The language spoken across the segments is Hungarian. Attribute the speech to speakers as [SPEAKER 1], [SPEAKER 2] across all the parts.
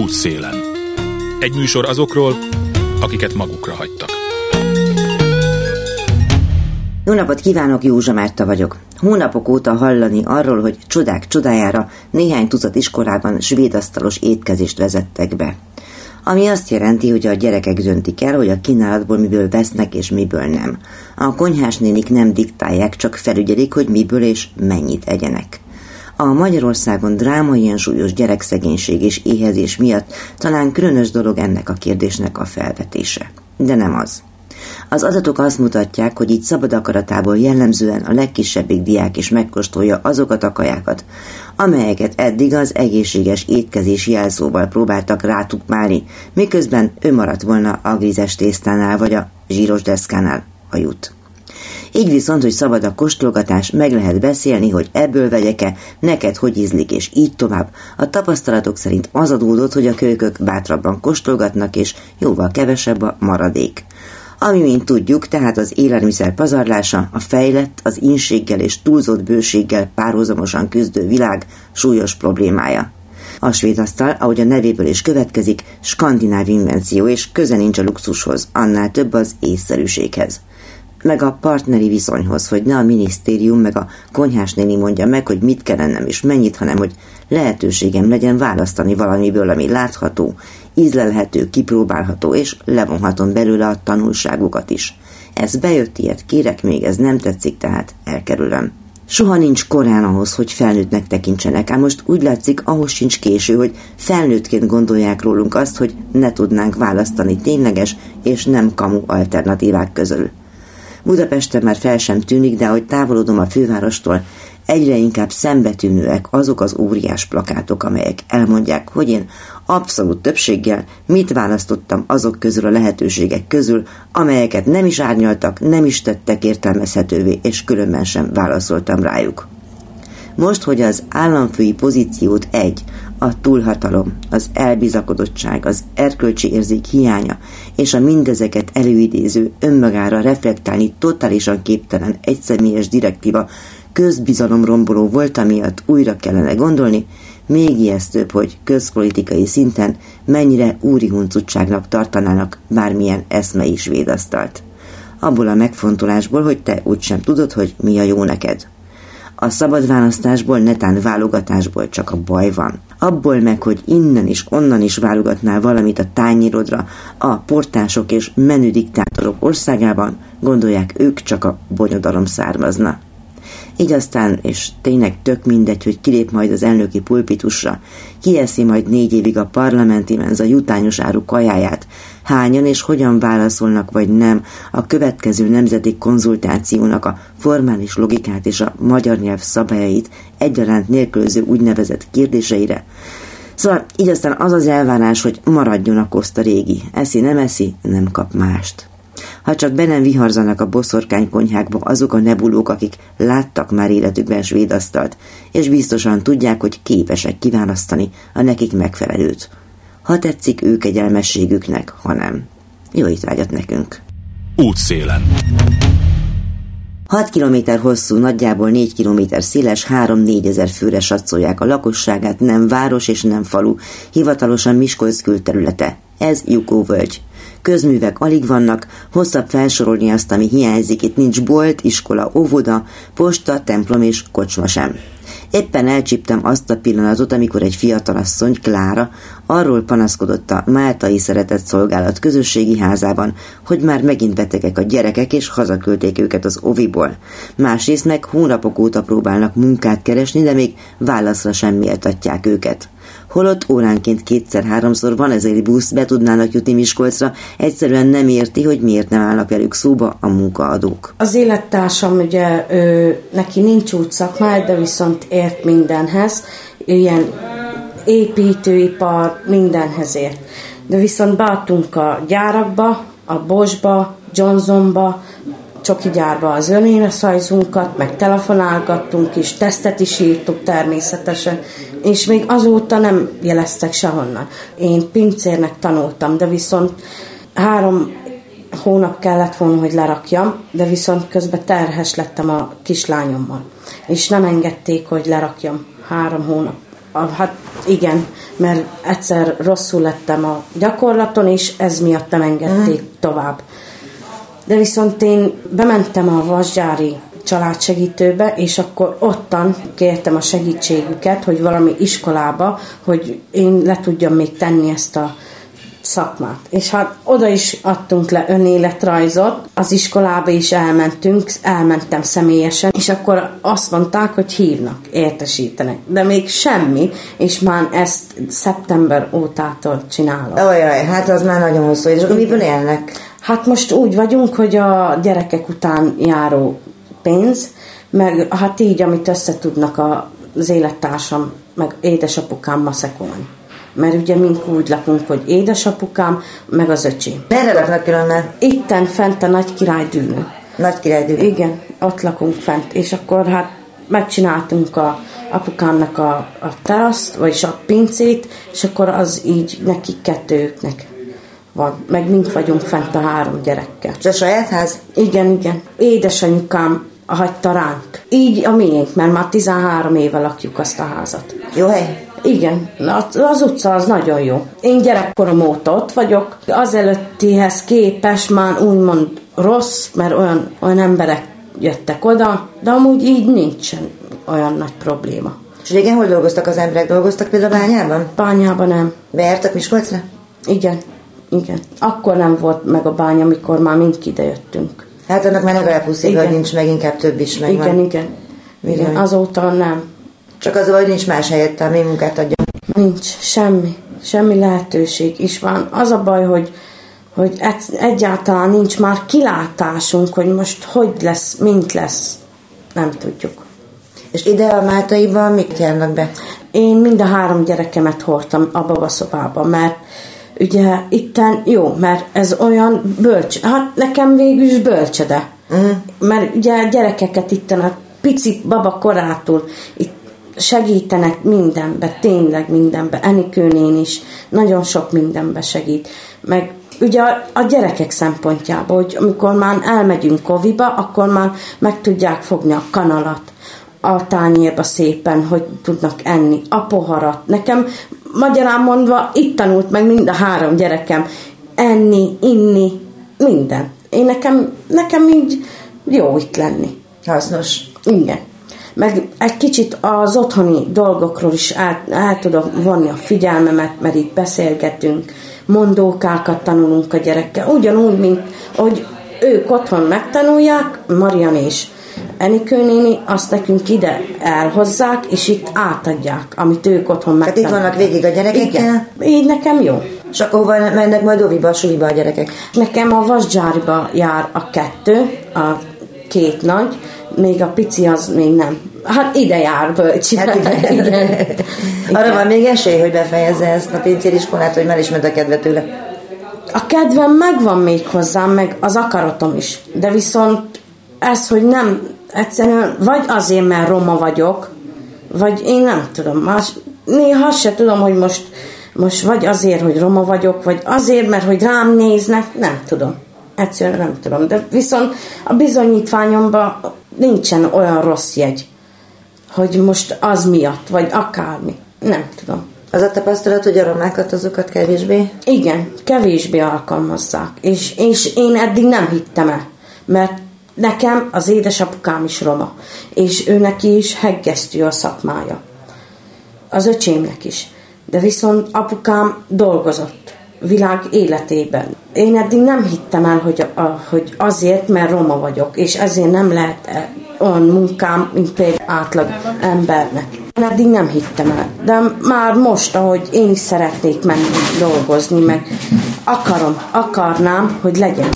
[SPEAKER 1] Útszélen. Egy műsor azokról, akiket magukra hagytak.
[SPEAKER 2] Jó napot kívánok, Józsa Márta vagyok. Hónapok óta hallani arról, hogy csodák csodájára néhány tucat iskolában svédasztalos étkezést vezettek be. Ami azt jelenti, hogy a gyerekek döntik el, hogy a kínálatból miből vesznek és miből nem. A konyhás nénik nem diktálják, csak felügyelik, hogy miből és mennyit egyenek. A Magyarországon dráma ilyen súlyos gyerekszegénység és éhezés miatt talán különös dolog ennek a kérdésnek a felvetése. De nem az. Az adatok azt mutatják, hogy így szabad akaratából jellemzően a legkisebbik diák is megkóstolja azokat a kajákat, amelyeket eddig az egészséges étkezés jelszóval próbáltak rátukmálni, miközben ő maradt volna a grízes tésztánál vagy a zsíros deszkánál a jut. Így viszont, hogy szabad a kóstolgatás, meg lehet beszélni, hogy ebből vegyek-e, neked hogy ízlik, és így tovább. A tapasztalatok szerint az adódott, hogy a kölykök bátrabban kóstolgatnak, és jóval kevesebb a maradék. Ami, mint tudjuk, tehát az élelmiszer pazarlása, a fejlett, az inséggel és túlzott bőséggel párhuzamosan küzdő világ súlyos problémája. A svéd asztal, ahogy a nevéből is következik, skandináv invenció, és köze nincs a luxushoz, annál több az észszerűséghez meg a partneri viszonyhoz, hogy ne a minisztérium meg a konyhás néni mondja meg, hogy mit kell ennem és mennyit, hanem hogy lehetőségem legyen választani valamiből, ami látható, ízlelhető, kipróbálható, és levonhatom belőle a tanulságokat is. Ez bejött, ilyet kérek még, ez nem tetszik, tehát elkerülöm. Soha nincs korán ahhoz, hogy felnőttnek tekintsenek, ám most úgy látszik, ahhoz sincs késő, hogy felnőttként gondolják rólunk azt, hogy ne tudnánk választani tényleges és nem kamu alternatívák közül. Budapesten már fel sem tűnik, de ahogy távolodom a fővárostól, egyre inkább szembetűnőek azok az óriás plakátok, amelyek elmondják, hogy én abszolút többséggel mit választottam azok közül a lehetőségek közül, amelyeket nem is árnyaltak, nem is tettek értelmezhetővé, és különben sem válaszoltam rájuk. Most, hogy az államfői pozíciót egy, a túlhatalom, az elbizakodottság, az erkölcsi érzék hiánya és a mindezeket előidéző, önmagára reflektálni totálisan képtelen egyszemélyes direktíva közbizalomromboló volt, amiatt újra kellene gondolni, még ijesztőbb, hogy közpolitikai szinten mennyire úri huncutságnak tartanának bármilyen eszmei svédasztalt. Abból a megfontolásból, hogy te úgysem tudod, hogy mi a jó neked. A szabad választásból, netán válogatásból csak a baj van. Abból meg, hogy innen is, onnan is válogatnál valamit a tányérodra, a portások és menüdiktátorok országában, gondolják ők csak a bonyodalom származna. Így aztán, és tényleg tök mindegy, hogy kilép majd az elnöki pulpitusra, kieszi majd négy évig a parlamenti menza jutányos áru kajáját, hányan és hogyan válaszolnak vagy nem a következő nemzeti konzultációnak a formális logikát és a magyar nyelv szabályait egyaránt nélkülöző úgynevezett kérdéseire. Szóval így aztán az az elvárás, hogy maradjon a koszta régi. Eszi, nem eszi, nem kap mást. Ha csak be nem viharzanak a boszorkány konyhákba azok a nebulók, akik láttak már életükben svédasztalt, és biztosan tudják, hogy képesek kiválasztani a nekik megfelelőt. Ha tetszik ők egyelmességüknek, ha nem. Jó étvágyat nekünk!
[SPEAKER 1] Útszélen
[SPEAKER 2] 6 km hosszú, nagyjából 4 km széles, 3-4 ezer főre satszolják a lakosságát, nem város és nem falu, hivatalosan Miskolc külterülete. Ez Jukó völgy. Közművek alig vannak, hosszabb felsorolni azt, ami hiányzik, itt nincs bolt, iskola, óvoda, posta, templom és kocsma sem. Éppen elcsíptem azt a pillanatot, amikor egy fiatalasszony, Klára, arról panaszkodott a Máltai Szeretett Szolgálat közösségi házában, hogy már megint betegek a gyerekek, és hazaküldték őket az oviból. Másrészt meg hónapok óta próbálnak munkát keresni, de még válaszra sem méltatják őket holott óránként kétszer-háromszor van ezért busz, be tudnának jutni Miskolcra, egyszerűen nem érti, hogy miért nem állnak velük szóba a munkaadók.
[SPEAKER 3] Az élettársam ugye ő, neki nincs úgy szakmája, de viszont ért mindenhez, ilyen építőipar mindenhez ért. De viszont beadtunk a gyárakba, a Bosba, Johnsonba, csoki gyárba az önéletrajzunkat, meg telefonálgattunk is, tesztet is írtuk természetesen, és még azóta nem jeleztek sehonnan. Én pincérnek tanultam, de viszont három hónap kellett volna, hogy lerakjam, de viszont közben terhes lettem a kislányommal. És nem engedték, hogy lerakjam három hónap. Hát igen, mert egyszer rosszul lettem a gyakorlaton, és ez miatt nem engedték mm. tovább. De viszont én bementem a vasgyári családsegítőbe, és akkor ottan kértem a segítségüket, hogy valami iskolába, hogy én le tudjam még tenni ezt a szakmát. És hát oda is adtunk le önéletrajzot, az iskolába is elmentünk, elmentem személyesen, és akkor azt mondták, hogy hívnak, értesítenek. De még semmi, és már ezt szeptember ótától csinálom.
[SPEAKER 2] Ojaj, hát az már nagyon hosszú, és akkor miből élnek?
[SPEAKER 3] Hát most úgy vagyunk, hogy a gyerekek után járó pénz, meg hát így, amit össze tudnak az élettársam, meg édesapukám maszekolni. Mert ugye mink úgy lakunk, hogy édesapukám, meg az öcsi.
[SPEAKER 2] Merre laknak különben?
[SPEAKER 3] Itten fent a Nagy Király dűnő.
[SPEAKER 2] Nagy Király dűnő.
[SPEAKER 3] Igen, ott lakunk fent. És akkor hát megcsináltunk a apukámnak a, a teraszt, vagyis a pincét, és akkor az így nekik kettőknek van. Meg mind vagyunk fent a három gyerekkel.
[SPEAKER 2] És a saját ház?
[SPEAKER 3] Igen, igen. Édesanyukám hagyta ránk. Így a miénk, mert már 13 éve lakjuk azt a házat.
[SPEAKER 2] Jó hely?
[SPEAKER 3] Igen, az utca az nagyon jó. Én gyerekkorom óta ott vagyok. Az előttihez képes már úgymond rossz, mert olyan, olyan emberek jöttek oda, de amúgy így nincsen olyan nagy probléma.
[SPEAKER 2] És régen hol dolgoztak az emberek? Dolgoztak például bányában?
[SPEAKER 3] Bányában nem.
[SPEAKER 2] Beértek Miskolcra?
[SPEAKER 3] Igen, igen. Akkor nem volt meg a bánya, amikor már mind idejöttünk.
[SPEAKER 2] Hát annak már legalább 20 éve nincs meg, inkább több is meg
[SPEAKER 3] Igen, igen. igen. Azóta nem.
[SPEAKER 2] Csak az, hogy nincs más helyett, ami munkát adja.
[SPEAKER 3] Nincs, semmi. Semmi lehetőség is van. Az a baj, hogy, hogy egyáltalán nincs már kilátásunk, hogy most hogy lesz, mint lesz. Nem tudjuk.
[SPEAKER 2] És ide a Mátaiban mit járnak be?
[SPEAKER 3] Én mind a három gyerekemet hordtam a babaszobába, mert ugye itten jó, mert ez olyan bölcs, hát nekem végül is bölcsede. Uh-huh. Mert ugye gyerekeket itten a pici baba korától itt segítenek mindenbe, tényleg mindenbe. Enikőnén is nagyon sok mindenbe segít. Meg ugye a, a gyerekek szempontjából, hogy amikor már elmegyünk koviba, akkor már meg tudják fogni a kanalat a tányérba szépen, hogy tudnak enni, a poharat. Nekem magyarán mondva itt tanult meg mind a három gyerekem enni, inni, minden. Én nekem, nekem így jó itt lenni.
[SPEAKER 2] Hasznos.
[SPEAKER 3] Igen. Meg egy kicsit az otthoni dolgokról is el, el tudom vonni a figyelmemet, mert itt beszélgetünk, mondókákat tanulunk a gyerekkel, ugyanúgy, mint hogy ők otthon megtanulják, Marian és Enikő néni, azt nekünk ide elhozzák, és itt átadják, amit ők otthon megtanulnak.
[SPEAKER 2] Tehát itt vannak végig a gyerekekkel?
[SPEAKER 3] Igen. Így nekem jó.
[SPEAKER 2] És akkor mennek majd óviba, a suliba a gyerekek?
[SPEAKER 3] Nekem a vasgyáriba jár a kettő, a két nagy, még a pici az még nem. Hát ide jár bölcsibe. Hát igen. igen.
[SPEAKER 2] Arra igen. van még esély, hogy befejezze ezt a pincériskolát, hogy már ismert a kedve tőle?
[SPEAKER 3] A kedvem megvan még hozzám, meg az akaratom is. De viszont ez, hogy nem, egyszerűen vagy azért, mert roma vagyok, vagy én nem tudom, más, néha azt se tudom, hogy most, most vagy azért, hogy roma vagyok, vagy azért, mert hogy rám néznek, nem tudom. Egyszerűen nem tudom. De viszont a bizonyítványomban nincsen olyan rossz jegy, hogy most az miatt, vagy akármi. Nem tudom.
[SPEAKER 2] Az a tapasztalat, hogy a romákat azokat kevésbé?
[SPEAKER 3] Igen, kevésbé alkalmazzák. És, és én eddig nem hittem el, mert Nekem az édesapukám is roma, és ő neki is heggesztő a szakmája. Az öcsémnek is. De viszont apukám dolgozott világ életében. Én eddig nem hittem el, hogy, a, hogy azért, mert roma vagyok, és ezért nem lehet e, olyan munkám, mint például átlag embernek. Én eddig nem hittem el. De már most, ahogy én is szeretnék menni dolgozni, meg akarom, akarnám, hogy legyen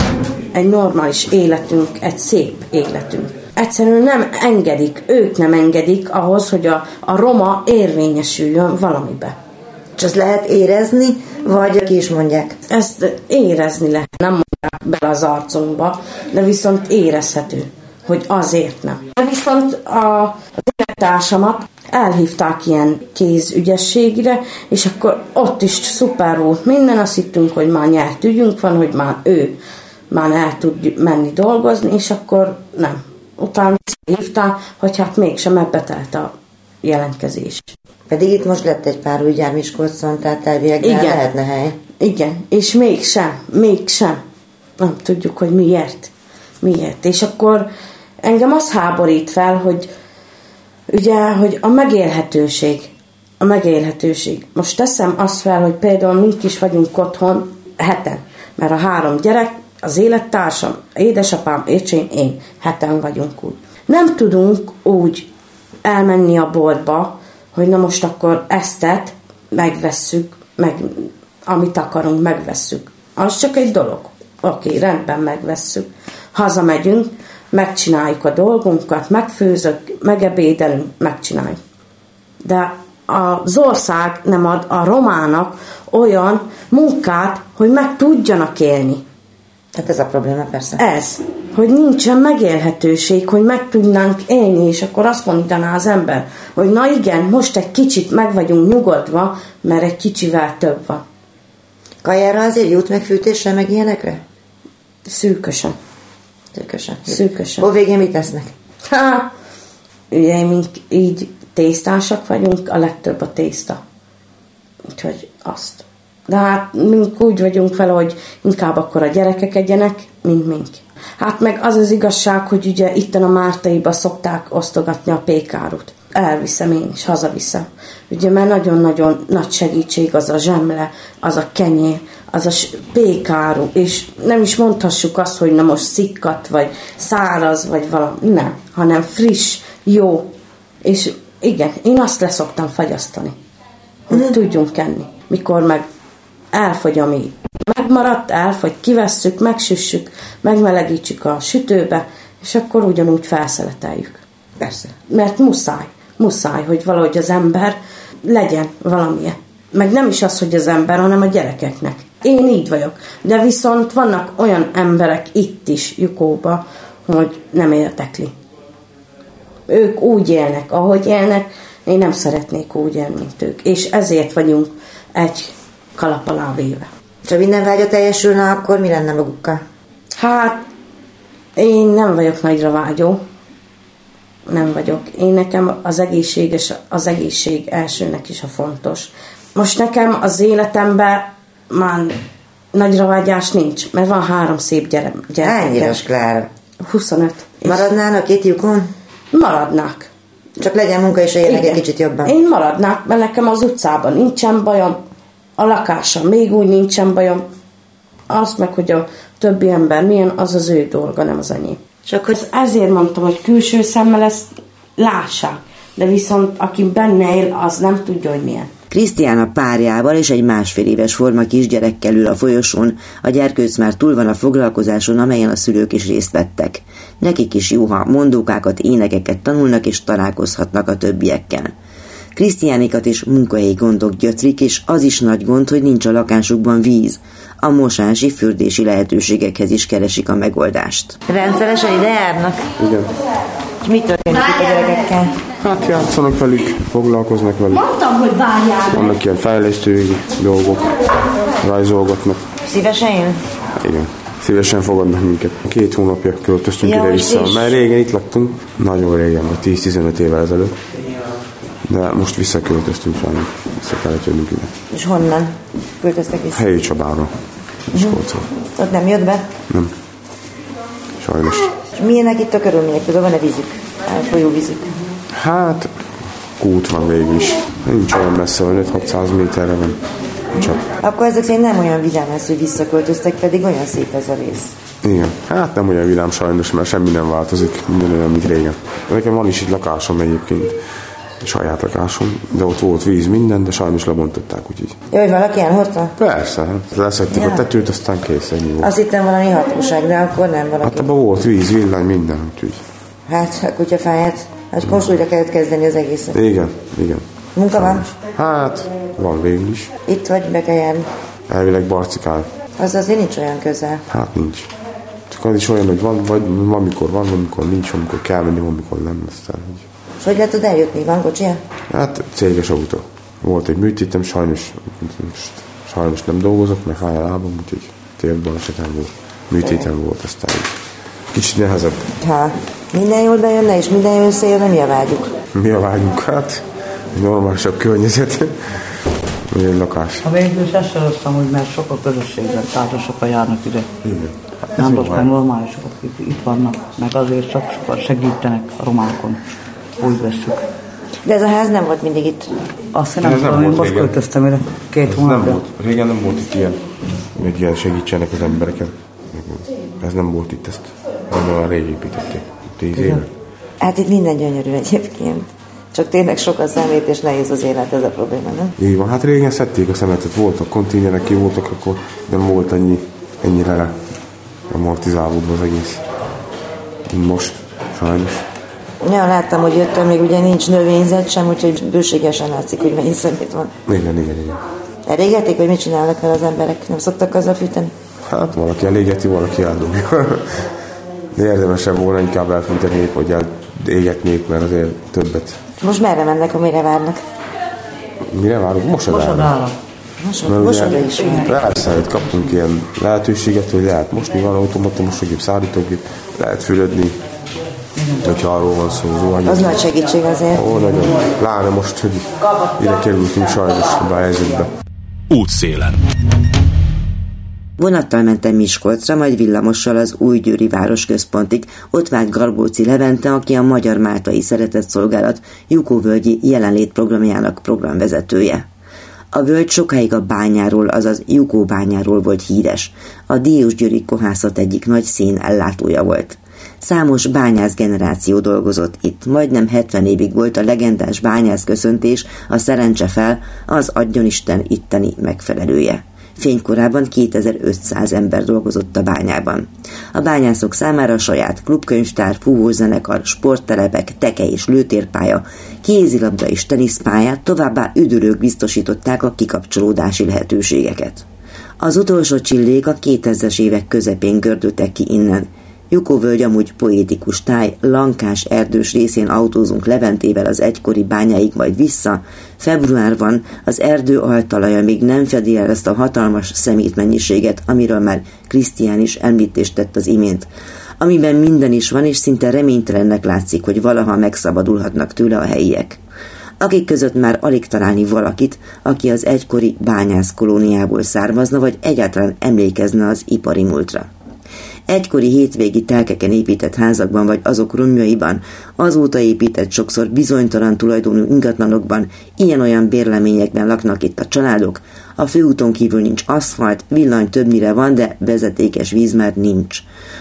[SPEAKER 3] egy normális életünk, egy szép életünk. Egyszerűen nem engedik, ők nem engedik ahhoz, hogy a, a roma érvényesüljön valamibe.
[SPEAKER 2] És ezt lehet érezni, vagy ki is mondják?
[SPEAKER 3] Ezt érezni lehet, nem mondják bele az arcunkba, de viszont érezhető, hogy azért nem. De viszont a, az élettársamat elhívták ilyen kézügyességre, és akkor ott is szuper volt minden, azt hittünk, hogy már nyert ügyünk van, hogy már ő már el tud menni dolgozni, és akkor nem. Utána hívták, hogy hát mégsem ebbe telt a jelentkezés.
[SPEAKER 2] Pedig itt most lett egy pár új gyár Miskolcon, tehát elvileg
[SPEAKER 3] Igen.
[SPEAKER 2] lehetne hely.
[SPEAKER 3] Igen, és mégsem, mégsem. Nem tudjuk, hogy miért. Miért. És akkor engem az háborít fel, hogy ugye, hogy a megélhetőség. A megélhetőség. Most teszem azt fel, hogy például mink is vagyunk otthon heten. Mert a három gyerek, az élettársam, édesapám, écsém, én, heten vagyunk úgy. Nem tudunk úgy elmenni a boltba, hogy na most akkor eztet megvesszük, meg amit akarunk, megvesszük. Az csak egy dolog. Oké, rendben megvesszük. Hazamegyünk, megcsináljuk a dolgunkat, megfőzök, megebédelünk, megcsináljuk. De az ország nem ad a romának olyan munkát, hogy meg tudjanak élni.
[SPEAKER 2] Hát ez a probléma persze.
[SPEAKER 3] Ez, hogy nincsen megélhetőség, hogy meg tudnánk élni, és akkor azt mondaná az ember, hogy na igen, most egy kicsit meg vagyunk nyugodva, mert egy kicsivel több van.
[SPEAKER 2] Kajára azért jut meg fűtésre, meg ilyenekre?
[SPEAKER 3] Szűkösen.
[SPEAKER 2] Szűkösen.
[SPEAKER 3] Szűkösen.
[SPEAKER 2] Hol végén mit tesznek?
[SPEAKER 3] Ha, ugye mink így tésztásak vagyunk, a legtöbb a tészta. Úgyhogy azt. De hát mink úgy vagyunk fel, hogy inkább akkor a gyerekek egyenek, mint mink. Hát meg az az igazság, hogy ugye itten a Mártaiba szokták osztogatni a pékárut. Elviszem én is, hazaviszem. Ugye mert nagyon-nagyon nagy segítség az a zsemle, az a kenyér, az a pékáru, és nem is mondhassuk azt, hogy na most szikkat, vagy száraz, vagy valami, nem, hanem friss, jó, és igen, én azt leszoktam fagyasztani, hogy tudjunk enni. Mikor meg elfogy, ami megmaradt, elfogy, kivesszük, megsüssük, megmelegítsük a sütőbe, és akkor ugyanúgy felszeleteljük.
[SPEAKER 2] Persze.
[SPEAKER 3] Mert muszáj, muszáj, hogy valahogy az ember legyen valamilyen. Meg nem is az, hogy az ember, hanem a gyerekeknek. Én így vagyok. De viszont vannak olyan emberek itt is, Jukóba, hogy nem érdekli. Ők úgy élnek, ahogy élnek, én nem szeretnék úgy élni, mint ők. És ezért vagyunk egy kalap alá véve.
[SPEAKER 2] És ha minden vágya teljesülne, akkor mi lenne magukkal?
[SPEAKER 3] Hát, én nem vagyok nagyra vágyó. Nem vagyok. Én nekem az egészséges, az egészség elsőnek is a fontos. Most nekem az életemben már nagyra vágyás nincs, mert van három szép gyere,
[SPEAKER 2] Hány
[SPEAKER 3] gyermekem.
[SPEAKER 2] éves Klára?
[SPEAKER 3] 25. És
[SPEAKER 2] Maradnának itt lyukon?
[SPEAKER 3] maradnak.
[SPEAKER 2] Csak legyen munka, és éljenek egy kicsit jobban.
[SPEAKER 3] Én maradnak, mert nekem az utcában nincsen bajom, a lakásom még úgy nincsen bajom. Azt meg, hogy a többi ember milyen, az az ő dolga, nem az enyém.
[SPEAKER 2] És akkor
[SPEAKER 3] Ez ezért mondtam, hogy külső szemmel ezt lássák. De viszont aki benne él, az nem tudja, hogy milyen.
[SPEAKER 2] Krisztiána párjával és egy másfél éves forma kisgyerekkel ül a folyosón, a gyerkőc már túl van a foglalkozáson, amelyen a szülők is részt vettek. Nekik is jó, ha mondókákat, énekeket tanulnak és találkozhatnak a többiekkel. Krisztiánikat is munkahelyi gondok gyötrik, és az is nagy gond, hogy nincs a lakásukban víz. A mosási, fürdési lehetőségekhez is keresik a megoldást. Rendszeresen ide járnak?
[SPEAKER 4] Igen.
[SPEAKER 2] És mi történik itt a gyerekekkel?
[SPEAKER 4] Hát játszanak velük, foglalkoznak velük.
[SPEAKER 3] Mondtam, hogy várjál.
[SPEAKER 4] Vannak ilyen fejlesztői dolgok, rajzolgatnak.
[SPEAKER 2] Szívesen jön?
[SPEAKER 4] Igen. Szívesen fogadnak minket. Két hónapja költöztünk
[SPEAKER 2] Ja,
[SPEAKER 4] ide-vissza, mert régen itt laktunk, nagyon régen, vagy 10-15 évvel ezelőtt. De most visszaköltöztünk sajnos, vissza kellett jönnünk ide.
[SPEAKER 2] És honnan költöztek vissza?
[SPEAKER 4] Helyi Csabára, Miskolcon.
[SPEAKER 2] Ott nem jött be?
[SPEAKER 4] Nem. Sajnos.
[SPEAKER 2] És milyenek itt a körülmények? Például van-e vízük? Elfolyó vízük?
[SPEAKER 4] Hát, kút van végül is. Nincs olyan messze, van 5-600 méterre van. Csak.
[SPEAKER 2] Akkor ezek szerint nem olyan vidám ez, hogy visszaköltöztek, pedig olyan szép ez a rész.
[SPEAKER 4] Igen. Hát nem olyan vidám sajnos, mert semmi nem változik. Minden olyan, mint régen. Nekem van is itt lakásom egyébként. Saját lakásom. De ott volt víz, minden, de sajnos lebontották, úgyhogy.
[SPEAKER 2] Jó, hogy valaki elhordta?
[SPEAKER 4] Persze, hát leszettük
[SPEAKER 2] Ja.
[SPEAKER 4] a tetőt, aztán kész, ennyi volt.
[SPEAKER 2] Azt hittem valami hatóság, de akkor nem valaki.
[SPEAKER 4] Hát abban volt víz, villany, minden, úgyhogy.
[SPEAKER 2] Hát a kutyafáját, hát konsultra kellett kezdeni az egészet.
[SPEAKER 4] Igen, igen.
[SPEAKER 2] Munka van?
[SPEAKER 4] Hát, van végül is.
[SPEAKER 2] Itt vagy, be kell járni.
[SPEAKER 4] Elvileg barcikál.
[SPEAKER 2] Az azért nincs olyan közel.
[SPEAKER 4] Hát nincs. Csak az is olyan, hogy van, vagy van, mikor van, van, mikor nincs, van, mikor kell menni, van, mikor nem. Aztán, hogy...
[SPEAKER 2] És hogy lehet oda eljutni? Van kocsia?
[SPEAKER 4] Hát céges autó. Volt egy műtétem, sajnos, sajnos nem dolgozok, mert fáj a lábam, úgyhogy térbalesetem volt. Műtétem volt, aztán így. kicsit nehezebb.
[SPEAKER 2] Ha minden jól bejönne, és minden jól összejönne, mi a vágyuk?
[SPEAKER 4] Mi a vágyunk? Hát normálisabb környezet, vagy egy lakás.
[SPEAKER 5] A végül is ezt szereztem, hogy mert sok a közösségben, tehát sokan járnak ide.
[SPEAKER 4] Igen.
[SPEAKER 5] Nem rossz, normálisok, akik itt vannak, meg azért csak sokat segítenek a romákon. Úgy veszük.
[SPEAKER 2] De ez a ház nem volt mindig itt.
[SPEAKER 5] Azt
[SPEAKER 4] Ez
[SPEAKER 5] nem
[SPEAKER 4] nem
[SPEAKER 5] tudom, én most
[SPEAKER 4] régen.
[SPEAKER 5] költöztem ide két
[SPEAKER 4] Ez nem volt, régen nem volt itt ilyen, hogy ilyen segítsenek az embereken. Ez nem volt itt, ezt olyan rég építették, tíz éve.
[SPEAKER 2] Hát itt minden gyönyörű egyébként. Csak tényleg sok a szemét, és nehéz az élet, ez a probléma, nem?
[SPEAKER 4] Így van, hát régen szedték a szemetet, voltak konténerek, ki voltak, akkor nem volt annyi, ennyire le amortizálódva az egész. Most, sajnos.
[SPEAKER 2] Ja, láttam, hogy jöttem, még ugye nincs növényzet sem, úgyhogy bőségesen látszik, hogy mennyi szemét van.
[SPEAKER 4] Igen, igen, igen.
[SPEAKER 2] Elégetik, hogy mit csinálnak vele az emberek? Nem szoktak azzal fűteni?
[SPEAKER 4] Hát valaki elégeti, valaki eldobja. De érdemesebb volna inkább elfűteni, hogy elégetnék, mert azért többet.
[SPEAKER 2] Most merre mennek, amire várnak?
[SPEAKER 4] Mire várunk? Mosodára.
[SPEAKER 5] Mosodára.
[SPEAKER 2] Most, most
[SPEAKER 4] ugye
[SPEAKER 2] oda is van.
[SPEAKER 4] persze, hogy kaptunk ilyen lehetőséget, hogy lehet mosni van automata, mosógép, szállítógép, lehet fürödni, hogyha arról van szó, zuhany.
[SPEAKER 2] Az nagy segítség azért.
[SPEAKER 4] Ó, nagyon. Pláne most, hogy ide kerültünk sajnos ebbe a helyzetbe.
[SPEAKER 1] Útszélen.
[SPEAKER 2] Vonattal mentem Miskolcra, majd villamossal az Újgyőri városközpontig. Ott vált Garbóci Levente, aki a Magyar Máltai Szeretett Szolgálat Jukóvölgyi jelenlét programjának programvezetője. A völgy sokáig a bányáról, azaz Jukó bányáról volt híres. A Diósgyőri kohászat egyik nagy szén ellátója volt. Számos bányász generáció dolgozott itt, majdnem 70 évig volt a legendás bányász köszöntés, a szerencse fel, az adjonisten itteni megfelelője. Fénykorában 2500 ember dolgozott a bányában. A bányászok számára saját klubkönyvtár, fúvózenekar, sporttelepek, teke és lőtérpálya, kézilabda és teniszpálya, továbbá üdülők biztosították a kikapcsolódási lehetőségeket. Az utolsó csillék a 2000-es évek közepén gördültek ki innen. Jukóvölgy amúgy poétikus táj, lankás erdős részén autózunk Leventével az egykori bányáig, majd vissza. Február van, az erdő altalaja még nem fedi el ezt a hatalmas szemétmennyiséget, amiről már Krisztián is említést tett az imént amiben minden is van, és szinte reménytelennek látszik, hogy valaha megszabadulhatnak tőle a helyiek akik között már alig találni valakit, aki az egykori bányász kolóniából származna, vagy egyáltalán emlékezne az ipari múltra. Egykori hétvégi telkeken épített házakban vagy azok romjaiban, azóta épített sokszor bizonytalan tulajdonú ingatlanokban, ilyen-olyan bérleményekben laknak itt a családok, a főúton kívül nincs aszfalt, villany többnyire van, de vezetékes víz már nincs.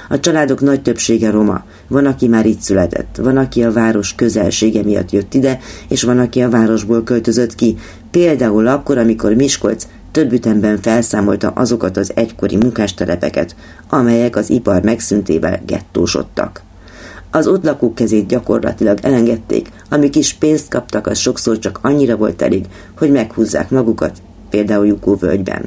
[SPEAKER 2] A családok nagy többsége roma, van, aki már itt született, van, aki a város közelsége miatt jött ide, és van, aki a városból költözött ki, például akkor, amikor Miskolc több ütemben felszámolta azokat az egykori munkástelepeket, amelyek az ipar megszüntével gettósodtak. Az ott lakók kezét gyakorlatilag elengedték, ami kis pénzt kaptak, az sokszor csak annyira volt elég, hogy meghúzzák magukat, például Jukó völgyben.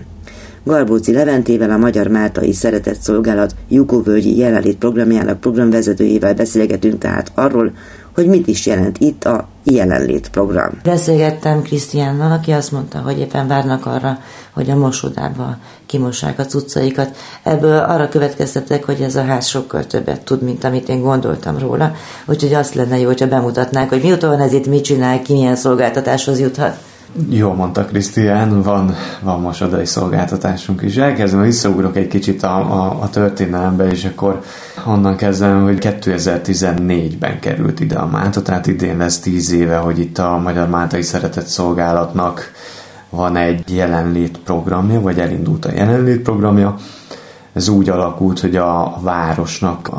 [SPEAKER 2] Garbóci Leventével a Magyar Máltai Szeretett Szolgálat Jukóvölgyi jelenlét programjának programvezetőjével beszélgetünk tehát arról, hogy mit is jelent itt a jelenlét program. Beszélgettem Krisztiánnal, aki azt mondta, hogy éppen várnak arra, hogy a mosodába kimossák a cuccaikat. Ebből arra következtetek, hogy ez a ház sokkal többet tud, mint amit én gondoltam róla. Úgyhogy azt lenne jó, hogyha bemutatnák, hogy miután van ez itt, mit csinál, ki milyen szolgáltatáshoz juthat.
[SPEAKER 6] Jó mondta Krisztián, van, van mosodai szolgáltatásunk is. Elkezdem, visszaugrok egy kicsit a, a, a történelembe, és akkor onnan kezdem, hogy 2014-ben került ide a Málta, tehát idén lesz 10 éve, hogy itt a Magyar Máltai Szeretett Szolgálatnak van egy jelenlét programja, vagy elindult a jelenlét programja. Ez úgy alakult, hogy a városnak,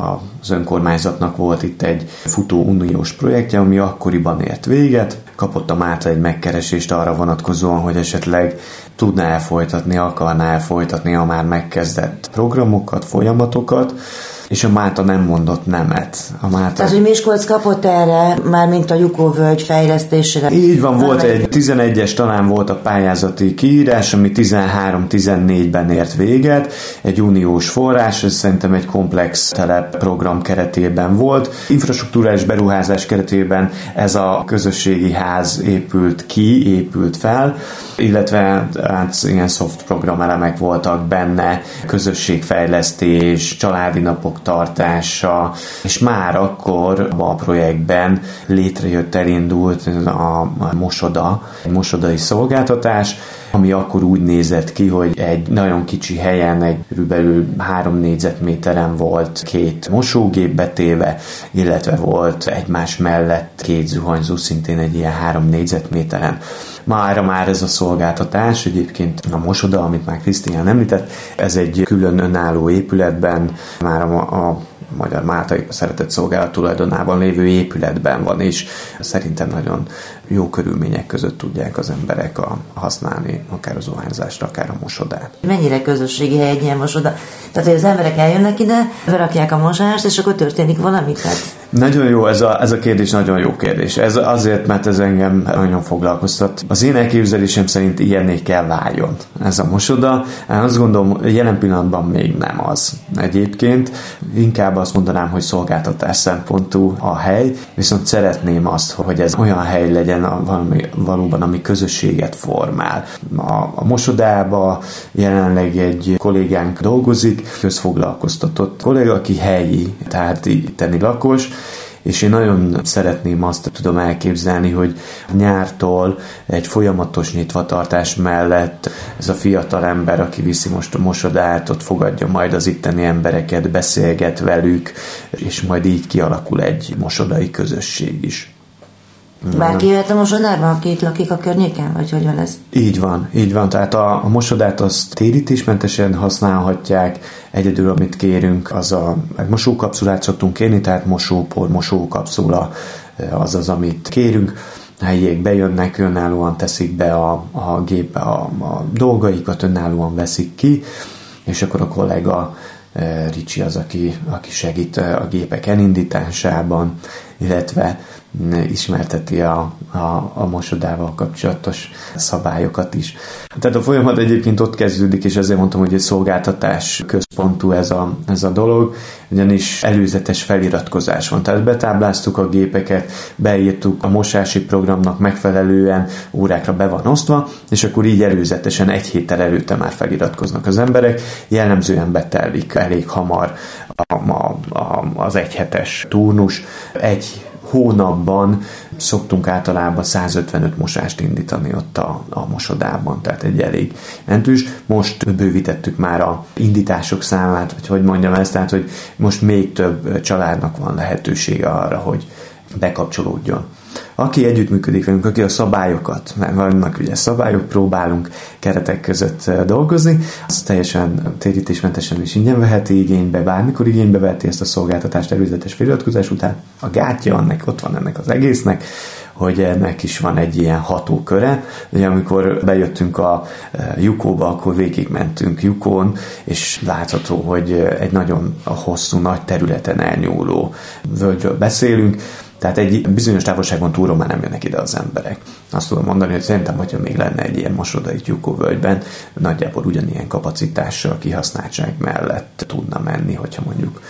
[SPEAKER 6] az önkormányzatnak volt itt egy futó uniós projektje, ami akkoriban ért véget. Kapott a Málta egy megkeresést arra vonatkozóan, hogy esetleg tudná elfolytatni, akarná elfolytatni a már megkezdett programokat, folyamatokat, és a Málta nem mondott nemet. A Málta...
[SPEAKER 2] Tehát, hogy Miskolc kapott erre, már mint a Jukóvölgy fejlesztésére.
[SPEAKER 6] Így van, volt egy 11-es talán volt a pályázati kiírás, ami 13-14-ben ért véget, egy uniós forrás, ez szerintem egy komplex telepprogram keretében volt. Infrastruktúrális beruházás keretében ez a közösségi ház épült ki, épült fel, illetve hát ilyen soft program elemek voltak benne, közösségfejlesztés, családi napok tartása, és már akkor a projektben létrejött, elindult a, mosoda, egy mosodai szolgáltatás, ami akkor úgy nézett ki, hogy egy nagyon kicsi helyen, egy körülbelül három négyzetméteren volt két mosógép betéve, illetve volt egymás mellett két zuhanyzó, szintén egy ilyen három négyzetméteren. Mára már ez a szolgáltatás, egyébként a mosoda, amit már Krisztián említett, ez egy külön önálló épületben, már a, a Magyar Máltai Szeretett Szolgálat tulajdonában lévő épületben van, és szerintem nagyon jó körülmények között tudják az emberek a, használni akár az zuhányzást, akár a mosodát.
[SPEAKER 2] Mennyire közösségi hely egy ilyen mosoda? Tehát, hogy az emberek eljönnek ide, berakják a mosást, és akkor történik valami? Tehát...
[SPEAKER 6] Nagyon jó, ez a, ez a kérdés nagyon jó kérdés. Ez azért, mert ez engem nagyon foglalkoztat. Az én elképzelésem szerint ilyenné kell váljon ez a mosoda. Én azt gondolom, jelen pillanatban még nem az. Egyébként inkább azt mondanám, hogy szolgáltatás szempontú a hely, viszont szeretném azt, hogy ez olyan hely legyen valami, valóban, ami közösséget formál. A, a mosodába jelenleg egy kollégánk dolgozik, közfoglalkoztatott kolléga, aki helyi, tehát itteni lakos, és én nagyon szeretném azt tudom elképzelni, hogy nyártól egy folyamatos nyitvatartás mellett ez a fiatal ember, aki viszi most a mosodát, ott fogadja majd az itteni embereket, beszélget velük, és majd így kialakul egy mosodai közösség is.
[SPEAKER 2] Bárki jöhet a mosodába, aki itt lakik a környéken, vagy hogy van ez?
[SPEAKER 6] Így van, így van. Tehát a, a mosodát azt térítésmentesen használhatják. Egyedül, amit kérünk, az a mosókapszulát szoktunk kérni, tehát mosópor, mosókapszula az az, amit kérünk helyiek bejönnek, önállóan teszik be a, a gépbe a, a dolgaikat, önállóan veszik ki, és akkor a kollega Ricsi az, aki, aki segít a gépek elindításában, illetve ismerteti a, a, a mosodával kapcsolatos szabályokat is. Tehát a folyamat egyébként ott kezdődik, és ezért mondtam, hogy egy szolgáltatás központú ez a, ez a dolog, ugyanis előzetes feliratkozás van. Tehát betábláztuk a gépeket, beírtuk a mosási programnak megfelelően, órákra be van osztva, és akkor így előzetesen egy héttel előtte már feliratkoznak az emberek. Jellemzően betelik elég hamar a, a, a, az egyhetes turnus. Egy hónapban szoktunk általában 155 mosást indítani ott a, a mosodában, tehát egy elég mentős. Most bővítettük már a indítások számát, vagy hogy mondjam ezt, tehát hogy most még több családnak van lehetősége arra, hogy bekapcsolódjon. Aki együttműködik velünk, aki a szabályokat, mert vannak ugye szabályok, próbálunk keretek között eh, dolgozni, az teljesen térítésmentesen is ingyen veheti igénybe, bármikor igénybe veheti ezt a szolgáltatást előzetes feliratkozás után. A gátja annak ott van ennek az egésznek, hogy ennek is van egy ilyen hatóköre. Ugye amikor bejöttünk a eh, Jukóba, akkor végigmentünk Jukón, és látható, hogy eh, egy nagyon hosszú, nagy területen elnyúló völgyről beszélünk, tehát egy bizonyos távolságon túlról már nem jönnek ide az emberek. Azt tudom mondani, hogy szerintem, hogyha még lenne egy ilyen mosoda egy völgyben, nagyjából ugyanilyen kapacitással, kihasználtság mellett tudna menni, hogyha mondjuk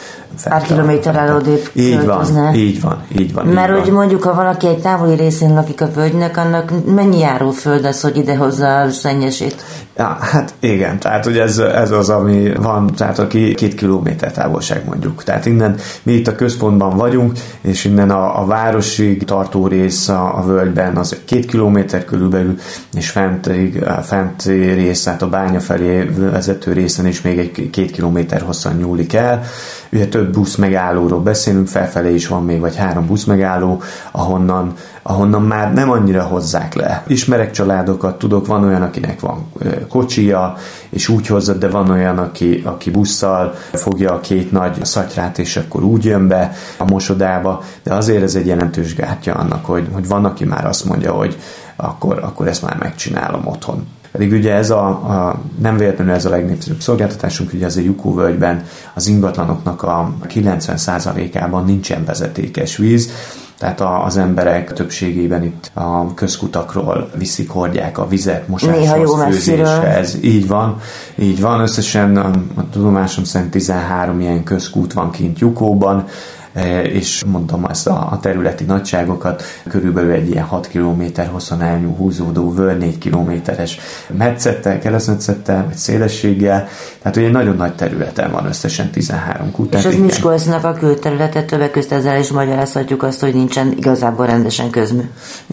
[SPEAKER 2] pár kilométerrel odébb
[SPEAKER 6] így van, így van, így van.
[SPEAKER 2] Mert
[SPEAKER 6] így
[SPEAKER 2] hogy
[SPEAKER 6] van.
[SPEAKER 2] mondjuk, ha valaki egy távoli részén lakik a völgynek, annak mennyi járóföld az, hogy idehozza a szennyesét?
[SPEAKER 6] Ja, hát igen, tehát ugye ez, ez az, ami van, tehát aki két kilométer távolság mondjuk. Tehát innen mi itt a központban vagyunk, és innen a, a városig tartó rész a, a völgyben az két kilométer körülbelül, és fentig, a fenti rész, tehát a bánya felé vezető részen is még egy két kilométer hosszan nyúlik el. Ugye több busz megállóról beszélünk, felfelé is van még vagy három busz megálló, ahonnan, ahonnan már nem annyira hozzák le. Ismerek családokat, tudok, van olyan, akinek van kocsia, és úgy hozza, de van olyan, aki, aki busszal fogja a két nagy szatyrát, és akkor úgy jön be a mosodába, de azért ez egy jelentős gátja annak, hogy, hogy van, aki már azt mondja, hogy akkor, akkor ezt már megcsinálom otthon. Pedig ugye ez a, a nem véletlenül ez a legnépszerűbb szolgáltatásunk, ugye azért Jukó völgyben az ingatlanoknak a 90%-ában nincsen vezetékes víz, tehát az emberek többségében itt a közkutakról viszik, hordják a vizet mosáshoz, főzéshez. Így van, így van. Összesen a, a tudomásom szerint 13 ilyen közkút van kint Jukóban, és mondom ezt a, a területi nagyságokat, körülbelül egy ilyen 6 km hosszan elnyú húzódó völ, 4 kilométeres metszettel, keresztmetszettel, vagy szélességgel, tehát ugye nagyon nagy területen van összesen 13 kút.
[SPEAKER 2] És az Miskolcnak a külterülete többek között ezzel is magyarázhatjuk azt, hogy nincsen igazából rendesen közmű.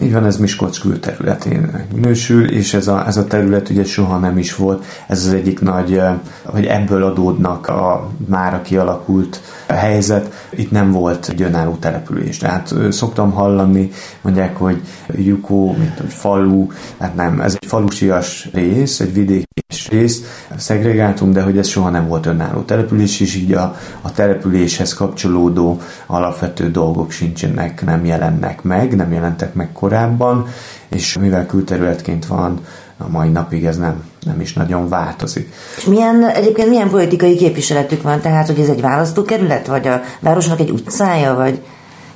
[SPEAKER 6] Így van, ez Miskolc külterületén minősül, és ez a, ez a terület ugye soha nem is volt. Ez az egyik nagy, hogy ebből adódnak a mára kialakult helyzet. Itt nem volt egy önálló település. Tehát szoktam hallani, mondják, hogy Jukó, mint hogy falu, hát nem, ez egy falusias rész, egy vidéki rész, szegregátum, de hogy ez soha nem volt önálló település, és így a, a településhez kapcsolódó alapvető dolgok sincsenek, nem jelennek meg, nem jelentek meg korábban, és mivel külterületként van, a mai napig ez nem, nem is nagyon változik.
[SPEAKER 2] És milyen, egyébként milyen politikai képviseletük van? Tehát, hogy ez egy választókerület, vagy a városnak egy utcája, vagy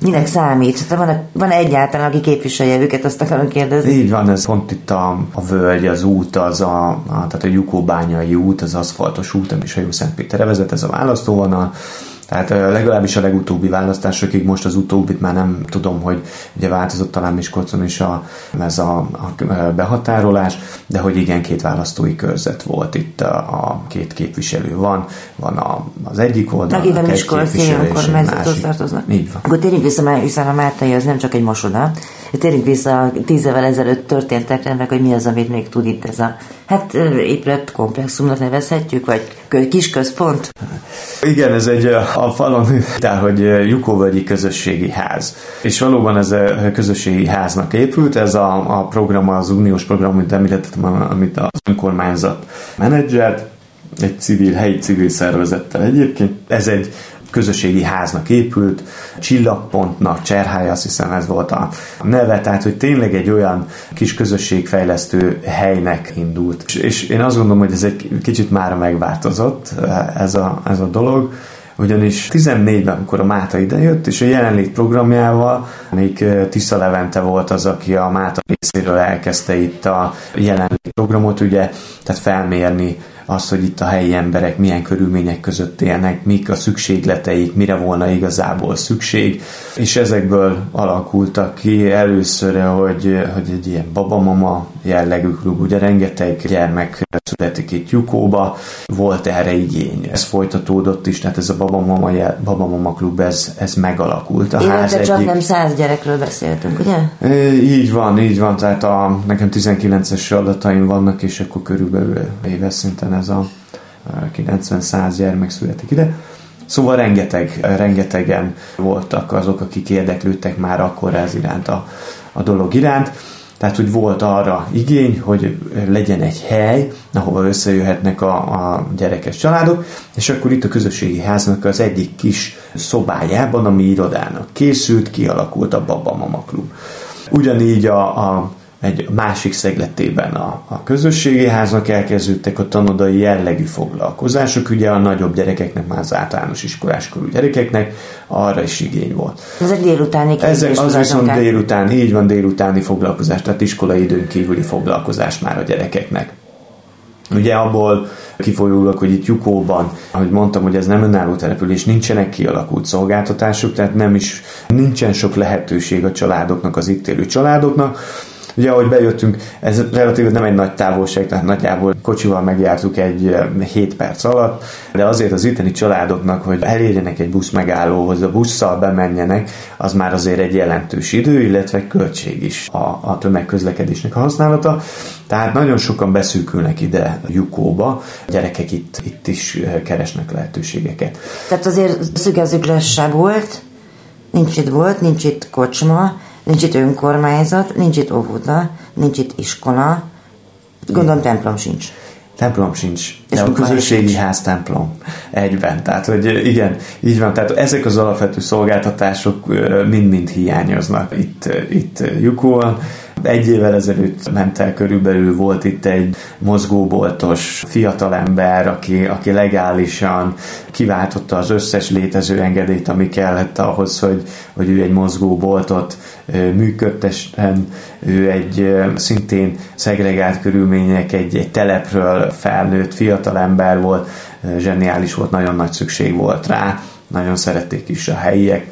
[SPEAKER 2] minek számít? Tehát van, van egyáltalán, aki képviselje őket, azt akarom kérdezni.
[SPEAKER 6] Így van, ez pont itt a, a völgy, az út, az a, a tehát a Jukóbányai út, az aszfaltos út, ami Sajó Szentpéterre vezet, ez a választóvonal, tehát legalábbis a legutóbbi választásokig, most az utóbbit már nem tudom, hogy ugye változott talán Miskolcon is a, ez a, a behatárolás, de hogy igen, két választói körzet volt itt a, a két képviselő van, van a, az egyik oldal,
[SPEAKER 2] Meg ide Miskolci önkormányzathoz tartoznak.
[SPEAKER 6] Így van.
[SPEAKER 2] Akkor térjünk vissza, mert hiszen a Mártai az nem csak egy mosoda, térjünk vissza a tíz évvel ezelőtt történtekre, meg hogy mi az, amit még tud itt ez a hát épület komplexumnak nevezhetjük, vagy kis központ?
[SPEAKER 6] Igen, ez egy a falon, tehát, hogy Jukovölgyi közösségi ház. És valóban ez a közösségi háznak épült, ez a, a program, az uniós program, amit említettem, amit az önkormányzat menedzselt, egy civil, helyi civil szervezettel egyébként. Ez egy közösségi háznak épült, csillagpontnak, cserhája, azt hiszem ez volt a neve, tehát hogy tényleg egy olyan kis közösségfejlesztő helynek indult. És én azt gondolom, hogy ez egy kicsit már megváltozott ez a, ez a dolog, ugyanis 14-ben, amikor a Máta idejött, és a jelenlét programjával, még Tisza Levente volt az, aki a Máta részéről elkezdte itt a jelenlét programot, ugye, tehát felmérni azt, hogy itt a helyi emberek milyen körülmények között élnek, mik a szükségleteik, mire volna igazából szükség, és ezekből alakultak ki először, hogy, hogy egy ilyen babamama jellegű klub, ugye rengeteg gyermek születik itt Jukóba, volt erre igény. Ez folytatódott is, tehát ez a babamama, babamama klub, ez, ez megalakult.
[SPEAKER 2] A Évente ház csak egyik... nem száz gyerekről beszéltünk, ugye?
[SPEAKER 6] Így van, így van, tehát a, nekem 19-es adataim vannak, és akkor körülbelül éves szinten ez a 90-100 gyermek születik ide. Szóval rengeteg, rengetegen voltak azok, akik érdeklődtek már akkor ez iránt a, a dolog iránt. Tehát, hogy volt arra igény, hogy legyen egy hely, ahova összejöhetnek a, a gyerekes családok, és akkor itt a közösségi háznak az egyik kis szobájában, ami irodának készült, kialakult a Baba Mama Klub. Ugyanígy a, a egy másik szegletében a, a közösségi háznak elkezdődtek a tanodai jellegű foglalkozások, ugye a nagyobb gyerekeknek, már az általános iskoláskorú gyerekeknek arra is igény volt.
[SPEAKER 2] egy délutáni
[SPEAKER 6] Ezek az viszont délután, így van délutáni foglalkozás, tehát iskolai időn kívüli foglalkozás már a gyerekeknek. Ugye abból kifolyólag, hogy itt Jukóban, ahogy mondtam, hogy ez nem önálló település, nincsenek kialakult szolgáltatások, tehát nem is nincsen sok lehetőség a családoknak, az itt élő családoknak, Ugye, ahogy bejöttünk, ez relatív nem egy nagy távolság, tehát nagyjából kocsival megjártuk egy 7 perc alatt, de azért az itteni családoknak, hogy elérjenek egy busz megállóhoz, a busszal bemenjenek, az már azért egy jelentős idő, illetve költség is a, a tömegközlekedésnek a használata. Tehát nagyon sokan beszűkülnek ide Jukóba, a gyerekek itt, itt is keresnek lehetőségeket.
[SPEAKER 2] Tehát azért szügezzük se volt, nincs itt volt, nincs itt kocsma, Nincs itt önkormányzat, nincs itt óvoda, nincs itt iskola, gondolom templom sincs.
[SPEAKER 6] Templom sincs, de a közösségi ház templom egyben. Tehát, hogy igen, így van. Tehát ezek az alapvető szolgáltatások mind-mind hiányoznak itt, itt Jukóan. Egy évvel ezelőtt ment el körülbelül, volt itt egy mozgóboltos fiatalember, aki, aki legálisan kiváltotta az összes létező engedélyt, ami kellett ahhoz, hogy, hogy ő egy mozgóboltot működtessen. Ő egy szintén szegregált körülmények, egy, egy telepről felnőtt fiatalember volt, zseniális volt, nagyon nagy szükség volt rá, nagyon szerették is a helyiek,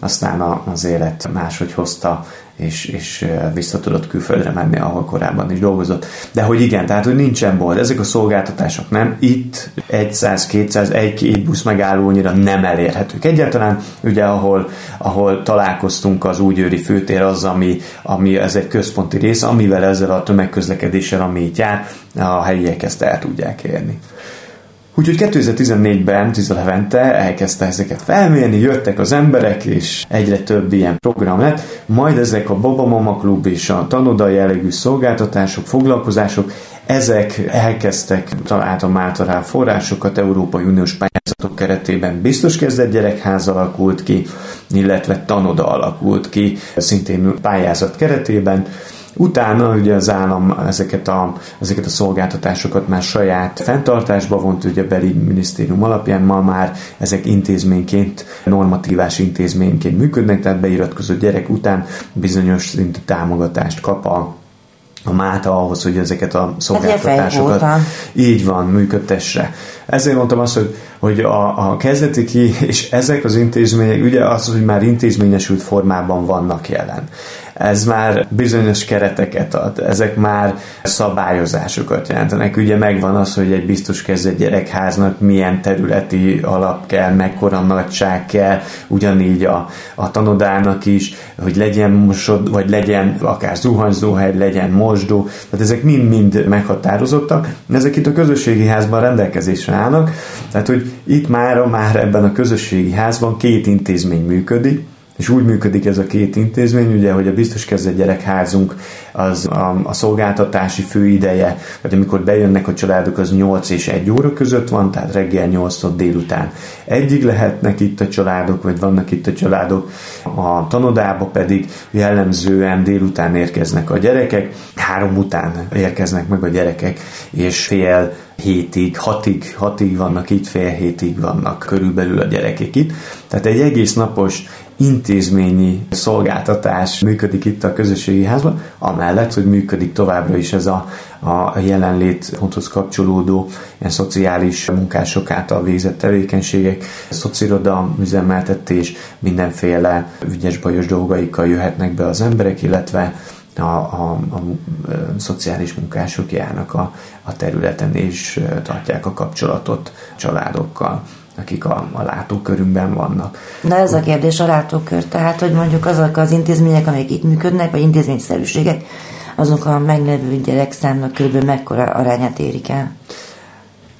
[SPEAKER 6] aztán az élet máshogy hozta, és, és vissza tudott külföldre menni, ahol korábban is dolgozott. De hogy igen, tehát hogy nincsen bolt, ezek a szolgáltatások nem, itt 100-200, egy-két busz megállónyira nem elérhetők. Egyáltalán ugye ahol, ahol találkoztunk az úgyőri főtér az, ami, ami ez egy központi rész, amivel ezzel a tömegközlekedéssel, ami itt jár, a helyiek ezt el tudják érni. Úgyhogy 2014-ben Tiza Levente elkezdte ezeket felmérni, jöttek az emberek, és egyre több ilyen program lett, majd ezek a Baba Mama Klub és a tanoda jellegű szolgáltatások, foglalkozások, ezek elkezdtek találtam általán forrásokat Európai Uniós pályázatok keretében. Biztos kezdett gyerekház alakult ki, illetve tanoda alakult ki, szintén pályázat keretében. Utána ugye az állam ezeket a, ezeket a szolgáltatásokat már saját fenntartásba vont, ugye a beli minisztérium alapján ma már ezek intézményként, normatívás intézményként működnek, tehát beiratkozott gyerek után bizonyos szintű támogatást kap a a máta ahhoz, hogy ezeket a hát szolgáltatásokat így van, működtesse. Ezért mondtam azt, hogy, hogy a, a kezdeti ki, és ezek az intézmények, ugye az, hogy már intézményesült formában vannak jelen. Ez már bizonyos kereteket ad, ezek már szabályozásokat jelentenek. Ugye megvan az, hogy egy biztos kezdett gyerekháznak milyen területi alap kell, mekkora nagyság kell, ugyanígy a, a tanodának is, hogy legyen mosod, vagy legyen akár zuhanyzóhely, legyen mosdó, tehát ezek mind-mind meghatározottak, ezek itt a közösségi házban rendelkezésre állnak, tehát hogy itt már, már ebben a közösségi házban két intézmény működik, és úgy működik ez a két intézmény, ugye, hogy a biztos kezdett gyerekházunk az a, a szolgáltatási főideje, vagy amikor bejönnek a családok, az 8 és 1 óra között van, tehát reggel 8 délután egyig lehetnek itt a családok, vagy vannak itt a családok, a tanodába pedig jellemzően délután érkeznek a gyerekek, három után érkeznek meg a gyerekek, és fél hétig, hatig, hatig vannak itt, fél hétig vannak körülbelül a gyerekek itt. Tehát egy egész napos intézményi szolgáltatás működik itt a közösségi házban, amellett, hogy működik továbbra is ez a, a jelenlétponthoz kapcsolódó ilyen szociális munkások által végzett tevékenységek, szociroda, üzemeltetés, mindenféle ügyes bajos dolgaikkal jöhetnek be az emberek, illetve a, a, a, a szociális munkások járnak a, a területen és tartják a kapcsolatot családokkal akik a, a látókörünkben vannak.
[SPEAKER 2] Na ez a kérdés a látókör, tehát hogy mondjuk azok az intézmények, amelyek itt működnek, vagy intézményszerűségek, azok a meglevő gyerekszámnak kb. mekkora arányát érik el?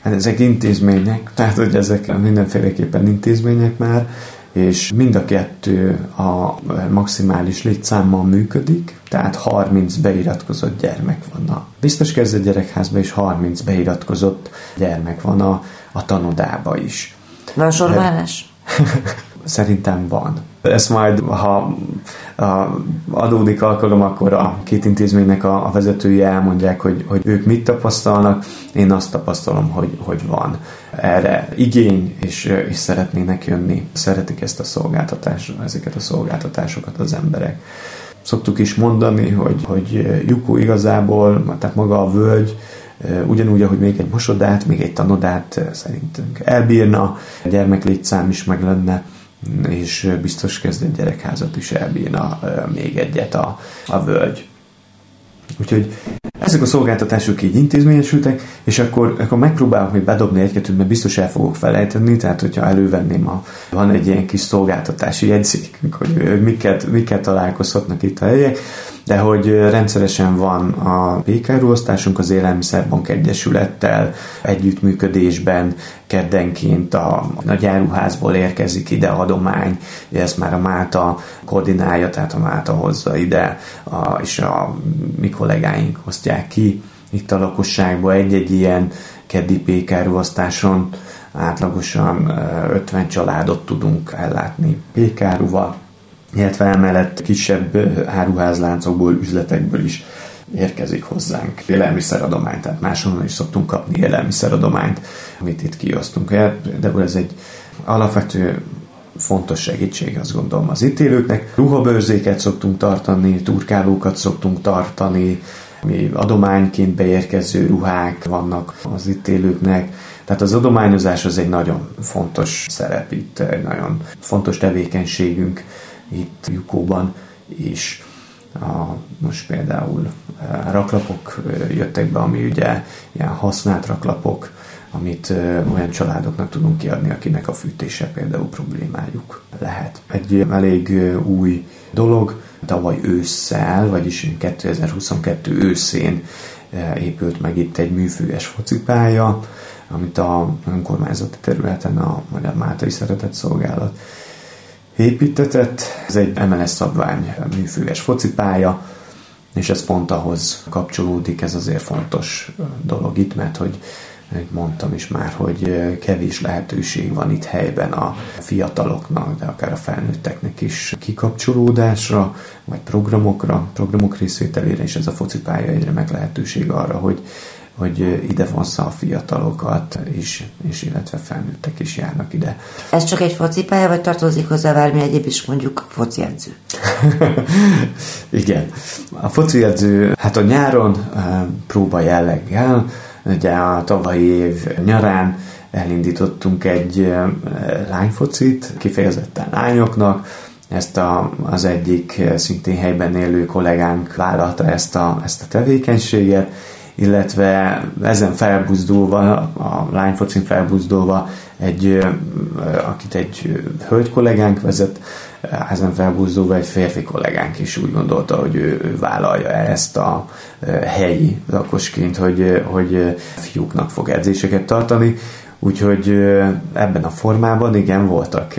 [SPEAKER 6] Hát ezek intézmények, tehát hogy ezek mindenféleképpen intézmények már, és mind a kettő a maximális létszámmal működik, tehát 30 beiratkozott gyermek van a biztos kezdett gyerekházban, és 30 beiratkozott gyermek van a, a tanodába is.
[SPEAKER 2] Van sorválás?
[SPEAKER 6] Szerintem van. Ezt majd, ha adódik alkalom, akkor a két intézménynek a, a vezetői elmondják, hogy, hogy ők mit tapasztalnak. Én azt tapasztalom, hogy, hogy van erre igény, és, és szeretnének jönni, szeretik ezt a szolgáltatást, ezeket a szolgáltatásokat az emberek. Szoktuk is mondani, hogy, hogy Jukó igazából, tehát maga a völgy, ugyanúgy, ahogy még egy mosodát, még egy tanodát szerintünk elbírna, a gyermeklétszám is meg lenne, és biztos kezdett gyerekházat is elbírna még egyet a, a völgy. Úgyhogy ezek a szolgáltatások így intézményesültek, és akkor, akkor megpróbálok még bedobni egy-kettőt, mert biztos el fogok felejteni, tehát hogyha elővenném, a, van egy ilyen kis szolgáltatási jegyzék, hogy miket, miket találkozhatnak itt a helyek, de hogy rendszeresen van a békáruosztásunk az Élelmiszerbank Egyesülettel együttműködésben, keddenként a nagyáruházból érkezik ide adomány, ezt már a Máta koordinálja, tehát a Máta hozza ide, a, és a mi kollégáink osztják ki itt a lakosságban egy-egy ilyen keddi pékáruosztáson átlagosan 50 családot tudunk ellátni pékáruval illetve emellett kisebb áruházláncokból, üzletekből is érkezik hozzánk élelmiszeradomány, tehát máshonnan is szoktunk kapni élelmiszeradományt, amit itt kiosztunk el, de ez egy alapvető fontos segítség, azt gondolom az itt élőknek. Ruhabőrzéket szoktunk tartani, turkálókat szoktunk tartani, mi adományként beérkező ruhák vannak az itt élőknek, tehát az adományozás az egy nagyon fontos szerep itt, egy nagyon fontos tevékenységünk itt Jukóban, és a, most például a raklapok jöttek be, ami ugye ilyen használt raklapok, amit olyan családoknak tudunk kiadni, akinek a fűtése például problémájuk lehet. Egy elég új dolog, tavaly ősszel, vagyis 2022 őszén épült meg itt egy műfőes focipálya, amit a önkormányzati területen a Magyar Máltai Szeretett Szolgálat építetett. Ez egy MLS szabvány műfőes focipálya, és ez pont ahhoz kapcsolódik, ez azért fontos dolog itt, mert hogy mondtam is már, hogy kevés lehetőség van itt helyben a fiataloknak, de akár a felnőtteknek is kikapcsolódásra, vagy programokra, programok részvételére, és ez a focipálya egyre meg lehetőség arra, hogy hogy ide vonza a fiatalokat is, és illetve felnőttek is járnak ide.
[SPEAKER 2] Ez csak egy focipálya, vagy tartozik hozzá bármi egyéb is, mondjuk fociedző?
[SPEAKER 6] Igen. A fociedző, hát a nyáron próba jelleggel, ugye a tavalyi év nyarán elindítottunk egy lányfocit, kifejezetten lányoknak, ezt a, az egyik szintén helyben élő kollégánk vállalta ezt a, ezt a tevékenységet, illetve ezen felbuzdulva, a lányfocin felbuzdulva, egy, akit egy hölgy kollégánk vezet, ezen felbuzdulva egy férfi kollégánk is úgy gondolta, hogy ő, ő vállalja ezt a helyi lakosként, hogy, hogy fiúknak fog edzéseket tartani, Úgyhogy ebben a formában igen, voltak,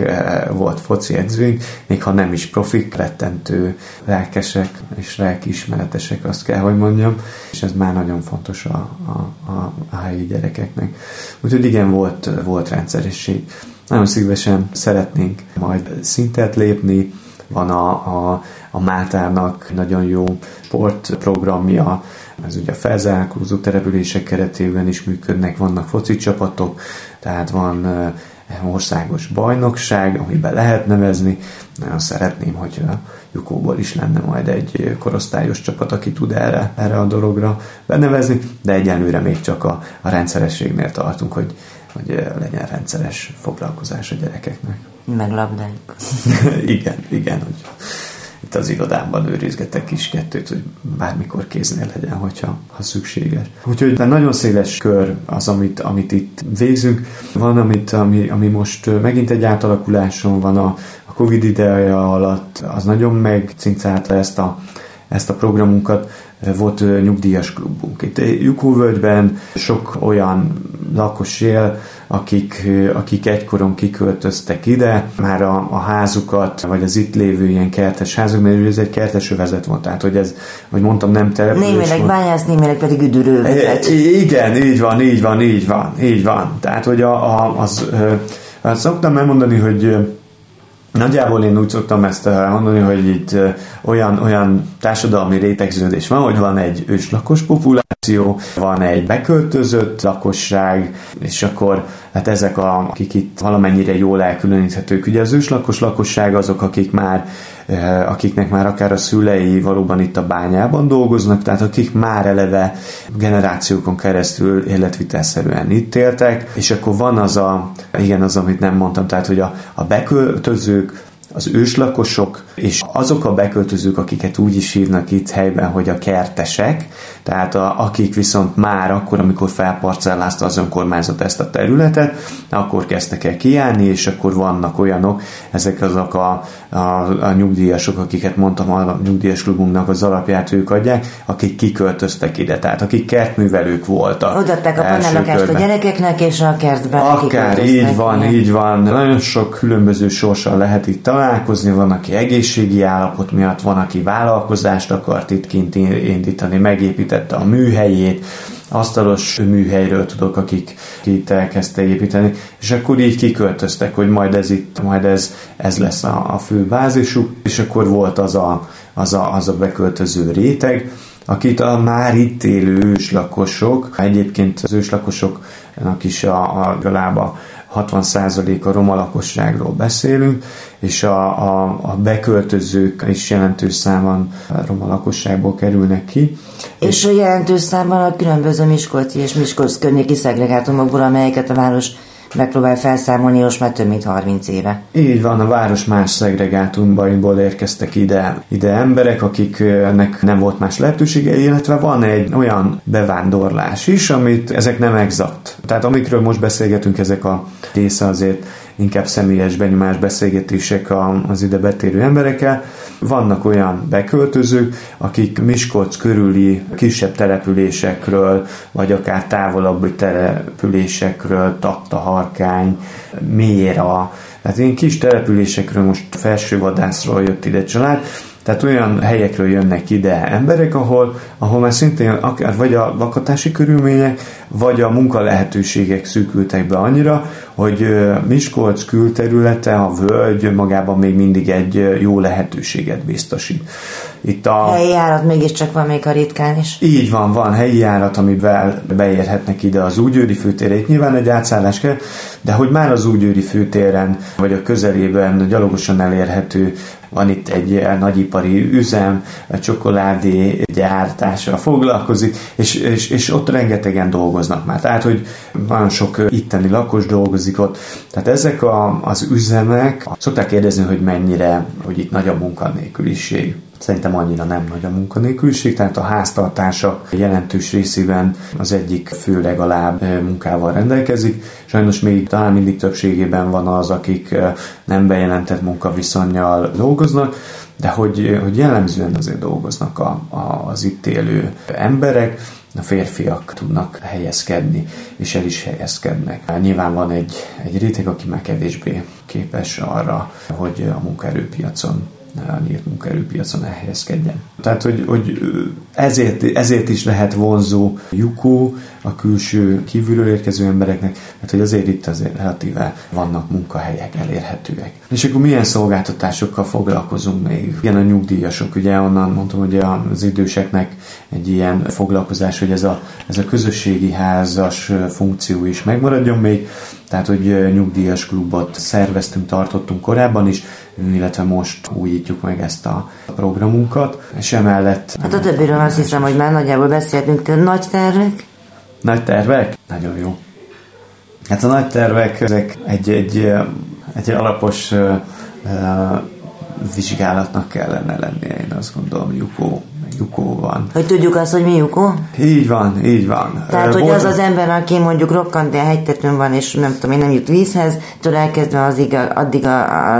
[SPEAKER 6] volt foci edzőink, még ha nem is profik, rettentő lelkesek és lelkiismeretesek, azt kell, hogy mondjam, és ez már nagyon fontos a, a, a, a helyi gyerekeknek. Úgyhogy igen, volt, volt rendszeresség. Nagyon szívesen szeretnénk majd szintet lépni, van a, a, a Mátárnak nagyon jó sportprogramja, ez ugye a felzárkózó települések keretében is működnek, vannak foci csapatok, tehát van országos bajnokság, amiben lehet nevezni. Nagyon szeretném, hogy a Jukóból is lenne majd egy korosztályos csapat, aki tud erre, erre a dologra benevezni, de egyelőre még csak a, a rendszerességnél tartunk, hogy, hogy legyen rendszeres foglalkozás a gyerekeknek.
[SPEAKER 2] Meg labdájuk.
[SPEAKER 6] igen, igen, hogy itt az irodámban őrizgetek kis kettőt, hogy bármikor kéznél legyen, hogyha ha szükséges. Úgyhogy de nagyon széles kör az, amit, amit itt végzünk. Van, amit, ami, ami most megint egy átalakuláson van a, a Covid ideje alatt, az nagyon megcincálta ezt a, ezt a programunkat volt nyugdíjas klubunk. Itt Jukóvölgyben sok olyan lakos él, akik, akik egykoron kiköltöztek ide, már a, a házukat, vagy az itt lévő ilyen kertes házuk, mert ez egy kertes övezet volt, tehát hogy ez, hogy mondtam, nem település
[SPEAKER 2] Némileg bányász, némileg pedig üdülővezet.
[SPEAKER 6] Igen, így van, így van, így van, így van. Tehát, hogy a, a, az, az szoktam elmondani, hogy Nagyjából én úgy szoktam ezt mondani, hogy itt olyan, olyan társadalmi rétegződés van, hogy van egy őslakos populáció, van egy beköltözött lakosság, és akkor hát ezek, a, akik itt valamennyire jól elkülöníthetők. Ugye az őslakos lakosság azok, akik már Eh, akiknek már akár a szülei valóban itt a bányában dolgoznak, tehát akik már eleve generációkon keresztül életvitelszerűen itt éltek, és akkor van az a, igen, az, amit nem mondtam, tehát hogy a, a beköltözők, az őslakosok, és azok a beköltözők, akiket úgy is hívnak itt helyben, hogy a kertesek, tehát a, akik viszont már akkor, amikor felparcellázta az önkormányzat ezt a területet, akkor kezdtek el kiállni, és akkor vannak olyanok, ezek azok a, a, a nyugdíjasok, akiket mondtam, a nyugdíjas klubunknak az alapját ők adják, akik kiköltöztek ide, tehát akik kertművelők voltak.
[SPEAKER 2] Odaadták a panellakást a gyerekeknek, és a kertben
[SPEAKER 6] Akár, így van, így van. Nagyon sok különböző sorssal lehet itt találkozni, van, aki egészségi állapot miatt, van, aki vállalkozást akart itt kint indítani, megépítette a műhelyét, asztalos műhelyről tudok, akik itt elkezdte építeni, és akkor így kiköltöztek, hogy majd ez itt, majd ez, ez lesz a, a fő bázisuk, és akkor volt az a, az a, az a beköltöző réteg, akit a már itt élő őslakosok, egyébként az őslakosoknak is a, a legalább a 60% a roma lakosságról beszélünk, és a, a, a beköltözők is jelentős számban a roma lakosságból kerülnek ki.
[SPEAKER 2] És, és jelentős számban a különböző Miskolci és Miskolc környéki szegregátumokból, amelyeket a város megpróbál felszámolni most már több mint 30 éve.
[SPEAKER 6] Így van, a város más szegregátumból érkeztek ide, ide emberek, akiknek nem volt más lehetősége, illetve van egy olyan bevándorlás is, amit ezek nem exakt. Tehát amikről most beszélgetünk, ezek a része azért inkább személyes benyomás beszélgetések az ide betérő emberekkel. Vannak olyan beköltözők, akik Miskolc körüli kisebb településekről, vagy akár távolabbi településekről, Takta, Harkány, Méra, tehát ilyen kis településekről, most felsővadászról jött ide család, tehát olyan helyekről jönnek ide emberek, ahol, ahol már szintén akár vagy a lakatási körülmények, vagy a munka lehetőségek szűkültek be annyira, hogy Miskolc külterülete, a völgy magában még mindig egy jó lehetőséget biztosít.
[SPEAKER 2] Itt a... Helyi járat mégiscsak van még a ritkán is.
[SPEAKER 6] Így van, van helyi járat, amivel beérhetnek ide az Úgyőri főtérre. Itt nyilván egy átszállás kell, de hogy már az Úgyőri főtéren, vagy a közelében gyalogosan elérhető van itt egy nagyipari üzem, a csokoládé gyártással foglalkozik, és, és, és ott rengetegen dolgoznak már. Tehát, hogy nagyon sok itteni lakos dolgozik ott. Tehát ezek a, az üzemek, szokták kérdezni, hogy mennyire, hogy itt nagy a munkanélküliség. Szerintem annyira nem nagy a munkanélküliség, tehát a háztartása jelentős részében az egyik fő legalább munkával rendelkezik. Sajnos még talán mindig többségében van az, akik nem bejelentett munkaviszonyjal dolgoznak, de hogy, hogy jellemzően azért dolgoznak a, a, az itt élő emberek, a férfiak tudnak helyezkedni, és el is helyezkednek. Nyilván van egy, egy réteg, aki már kevésbé képes arra, hogy a munkaerőpiacon a nyílt munkaerőpiacon elhelyezkedjen. Tehát, hogy, hogy ezért, ezért is lehet vonzó lyukó a külső kívülről érkező embereknek, mert hogy azért itt azért relatíve vannak munkahelyek elérhetőek. És akkor milyen szolgáltatásokkal foglalkozunk még? Igen, a nyugdíjasok, ugye onnan mondtam, hogy az időseknek egy ilyen foglalkozás, hogy ez a, ez a közösségi házas funkció is megmaradjon még, tehát, hogy nyugdíjas klubot szerveztünk, tartottunk korábban is, illetve most újítjuk meg ezt a programunkat, és emellett...
[SPEAKER 2] Hát a többiről azt hiszem, hogy már nagyjából beszéltünk. Nagy tervek?
[SPEAKER 6] Nagy tervek? Nagyon jó. Hát a nagy tervek, ezek egy, egy, egy alapos uh, vizsgálatnak kellene lennie, én azt gondolom, Jukó Jukó van.
[SPEAKER 2] Hogy tudjuk azt, hogy mi Jukó?
[SPEAKER 6] Így van, így van.
[SPEAKER 2] Tehát, hogy az az ember, aki mondjuk rokkant, de hegytetőn van, és nem tudom, én nem jut vízhez, től elkezdve az iga, addig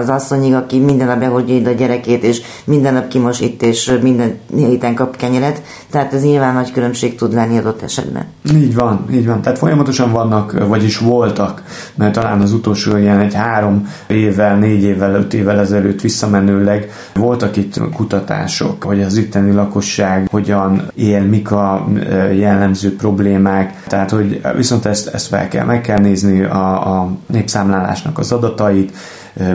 [SPEAKER 2] az asszonyig, aki minden nap behordja ide a gyerekét, és minden nap kimos itt, és minden héten kap kenyeret. Tehát ez nyilván nagy különbség tud lenni adott esetben.
[SPEAKER 6] Így van, így van. Tehát folyamatosan vannak, vagyis voltak, mert talán az utolsó ilyen egy három évvel, négy évvel, öt évvel ezelőtt visszamenőleg voltak itt kutatások, hogy az itteni lakos lakosság hogyan él, mik a jellemző problémák, tehát hogy viszont ezt, ezt fel kell, meg kell nézni a, a népszámlálásnak az adatait,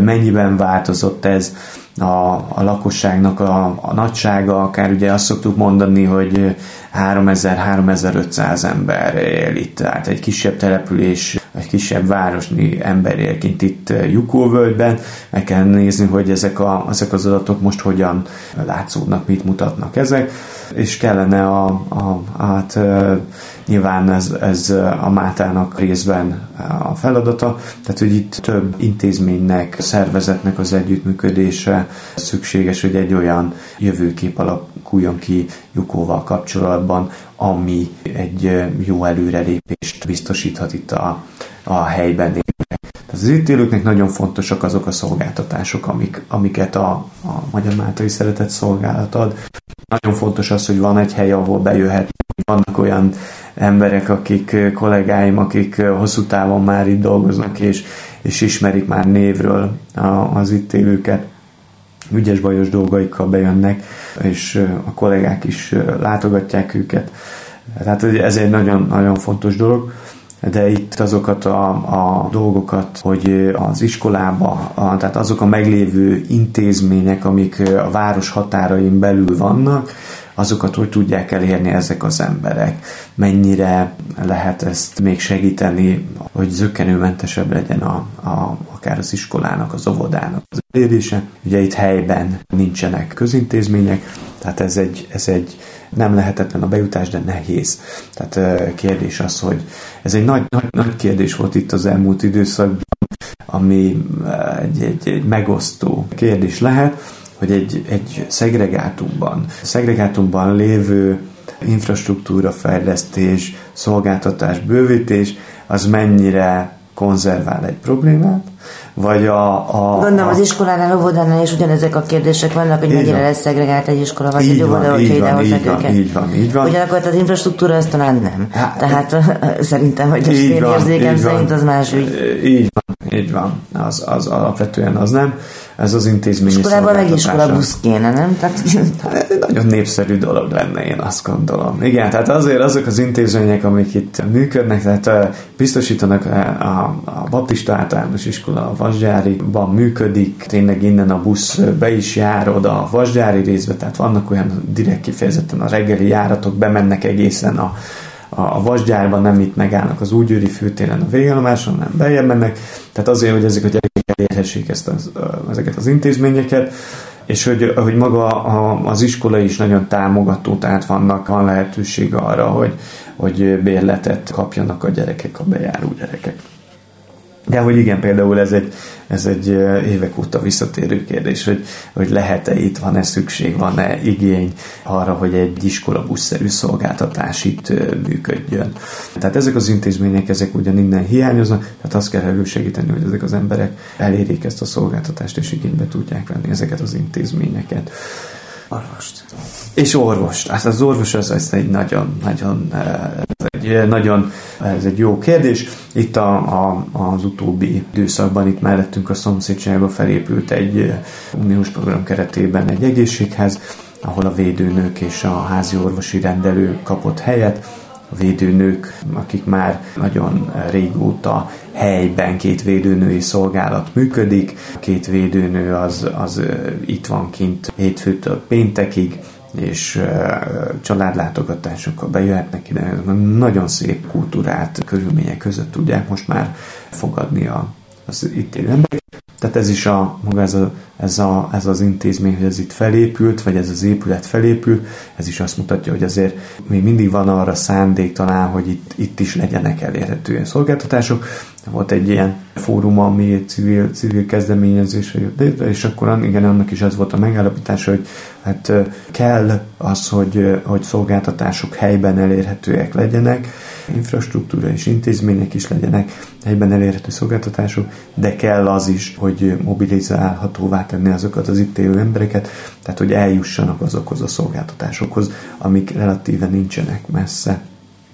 [SPEAKER 6] mennyiben változott ez a, a lakosságnak a, a nagysága, akár ugye azt szoktuk mondani, hogy 3000-3500 ember él itt, tehát egy kisebb település, egy kisebb városni ember él kint itt Jukóvölgyben, meg kell nézni, hogy ezek, a, ezek az adatok most hogyan látszódnak, mit mutatnak ezek, és kellene a, a, hát nyilván ez, ez a Mátának részben a feladata, tehát hogy itt több intézménynek, szervezetnek az együttműködése szükséges, hogy egy olyan jövőkép alakuljon ki Jukóval kapcsolatban, ami egy jó előrelépést biztosíthat itt a, a helyben tehát az itt élőknek nagyon fontosak azok a szolgáltatások, amik, amiket a, a Magyar Máltai Szeretett Szolgálat ad. Nagyon fontos az, hogy van egy hely, ahol bejöhet. Vannak olyan emberek, akik kollégáim, akik hosszú távon már itt dolgoznak, és, és ismerik már névről az itt élőket ügyes bajos dolgaikkal bejönnek, és a kollégák is látogatják őket. Tehát ez egy nagyon, nagyon fontos dolog de itt azokat a, a dolgokat, hogy az iskolába, a, tehát azok a meglévő intézmények, amik a város határain belül vannak, azokat hogy tudják elérni ezek az emberek, mennyire lehet ezt még segíteni, hogy zöggenőmentesebb legyen a, a, akár az iskolának, az óvodának az elérése. Ugye itt helyben nincsenek közintézmények, tehát ez egy, ez egy nem lehetetlen a bejutás, de nehéz. Tehát kérdés az, hogy ez egy nagy, nagy, nagy kérdés volt itt az elmúlt időszakban, ami egy, egy, egy megosztó kérdés lehet, hogy egy, egy szegregátumban, szegregátumban lévő infrastruktúra fejlesztés, szolgáltatás, bővítés, az mennyire konzervál egy problémát, vagy a... a
[SPEAKER 2] Gondolom az iskolánál, óvodánál is ugyanezek a kérdések vannak, hogy mennyire lesz szegregált egy iskola, vagy egy óvoda,
[SPEAKER 6] hogyha
[SPEAKER 2] idehozzák
[SPEAKER 6] őket. Így van, így van.
[SPEAKER 2] Ugyanakkor az infrastruktúra azt talán nem. Hát, Tehát szerintem, hogy az én érzékem szerint az más ügy.
[SPEAKER 6] Így van, így van. Az, az alapvetően az nem ez az intézményi
[SPEAKER 2] Iskolában meg iskola busz kéne, nem? Tehát...
[SPEAKER 6] Nagyon népszerű dolog lenne, én azt gondolom. Igen, tehát azért azok az intézmények, amik itt működnek, tehát biztosítanak a, a Baptista általános iskola a Vasgyáriban működik, tényleg innen a busz be is jár oda a Vasgyári részbe, tehát vannak olyan direkt kifejezetten a reggeli járatok, bemennek egészen a a vasgyárban nem itt megállnak az úgyőri főtéren a végállomáson, nem beljebb mennek. Tehát azért, hogy ezek a elérhessék ezt az, ezeket az intézményeket, és hogy, hogy maga az iskola is nagyon támogató, tehát vannak, van lehetőség arra, hogy, hogy bérletet kapjanak a gyerekek, a bejáró gyerekek. De hogy igen, például ez egy, ez egy évek óta visszatérő kérdés, hogy, hogy lehet-e itt, van-e szükség, van-e igény arra, hogy egy iskola buszszerű szolgáltatás itt működjön. Tehát ezek az intézmények, ezek ugyan innen hiányoznak, tehát azt kell elősegíteni, hogy ezek az emberek elérjék ezt a szolgáltatást, és igénybe tudják venni ezeket az intézményeket.
[SPEAKER 2] Orvost.
[SPEAKER 6] És orvost. Hát az orvos az, az egy nagyon, nagyon, ez egy, nagyon, ez egy jó kérdés. Itt a, a, az utóbbi időszakban itt mellettünk a szomszédságban felépült egy uniós program keretében egy egészséghez, ahol a védőnők és a házi orvosi rendelő kapott helyet, a védőnők, akik már nagyon régóta helyben két védőnői szolgálat működik. Két védőnő az, az itt van kint hétfőtől péntekig, és családlátogatásokkal bejöhetnek ide. Nagyon szép kultúrát, körülmények között tudják most már fogadni a, az itt élő emberek. Tehát ez is a, maga ez, a, ez, a, ez az intézmény, hogy ez itt felépült, vagy ez az épület felépült, ez is azt mutatja, hogy azért még mindig van arra szándék talán, hogy itt, itt is legyenek elérhető szolgáltatások. Volt egy ilyen fórum, ami civil, civil kezdeményezés jött és akkor igen, annak is az volt a megállapítása, hogy hát kell az, hogy, hogy szolgáltatások helyben elérhetőek legyenek, infrastruktúra és intézmények is legyenek, helyben elérhető szolgáltatások, de kell az is, hogy mobilizálhatóvá tenni azokat az itt élő embereket, tehát hogy eljussanak azokhoz a szolgáltatásokhoz, amik relatíve nincsenek messze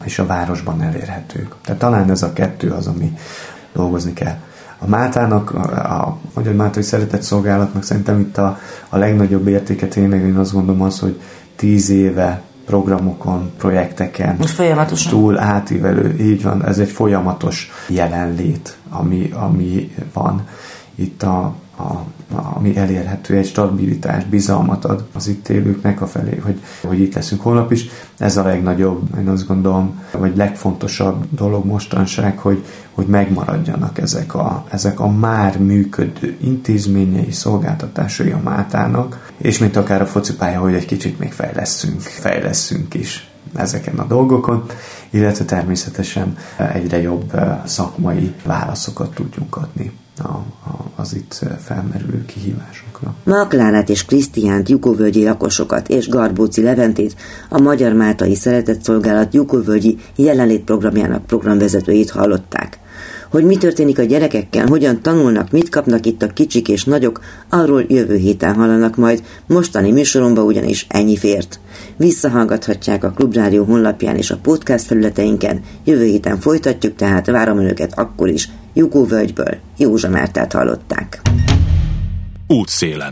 [SPEAKER 6] és a városban elérhetők. Tehát talán ez a kettő az, ami dolgozni kell. A Mátának, a, Magyar Mátai Szeretett Szolgálatnak szerintem itt a, a legnagyobb értéke tényleg én azt gondolom az, hogy tíz éve programokon, projekteken.
[SPEAKER 2] Most folyamatosan.
[SPEAKER 6] Túl átívelő, így van, ez egy folyamatos jelenlét, ami, ami van itt a, a, ami elérhető, egy stabilitás, bizalmat ad az itt élőknek a felé, hogy, hogy itt leszünk holnap is. Ez a legnagyobb, én azt gondolom, vagy legfontosabb dolog mostanság, hogy, hogy megmaradjanak ezek a, ezek a már működő intézményei, szolgáltatásai a Mátának, és mint akár a focipálya, hogy egy kicsit még fejleszünk, fejleszünk is ezeken a dolgokon, illetve természetesen egyre jobb szakmai válaszokat tudjunk adni a, a, az itt felmerülő kihívásokra.
[SPEAKER 2] Maklánát és Krisztiánt, Jukovölgyi lakosokat és Garbóci Leventét a Magyar Máltai Szeretett Szolgálat Jukovölgyi jelenlét programjának programvezetőjét hallották. Hogy mi történik a gyerekekkel, hogyan tanulnak, mit kapnak itt a kicsik és nagyok, arról jövő héten hallanak majd, mostani műsoromba ugyanis ennyi fért. Visszahallgathatják a Klubrádió honlapján és a podcast felületeinken, jövő héten folytatjuk, tehát várom önöket akkor is, Jukó völgyből Józsa Mártát hallották.
[SPEAKER 1] Útszélen.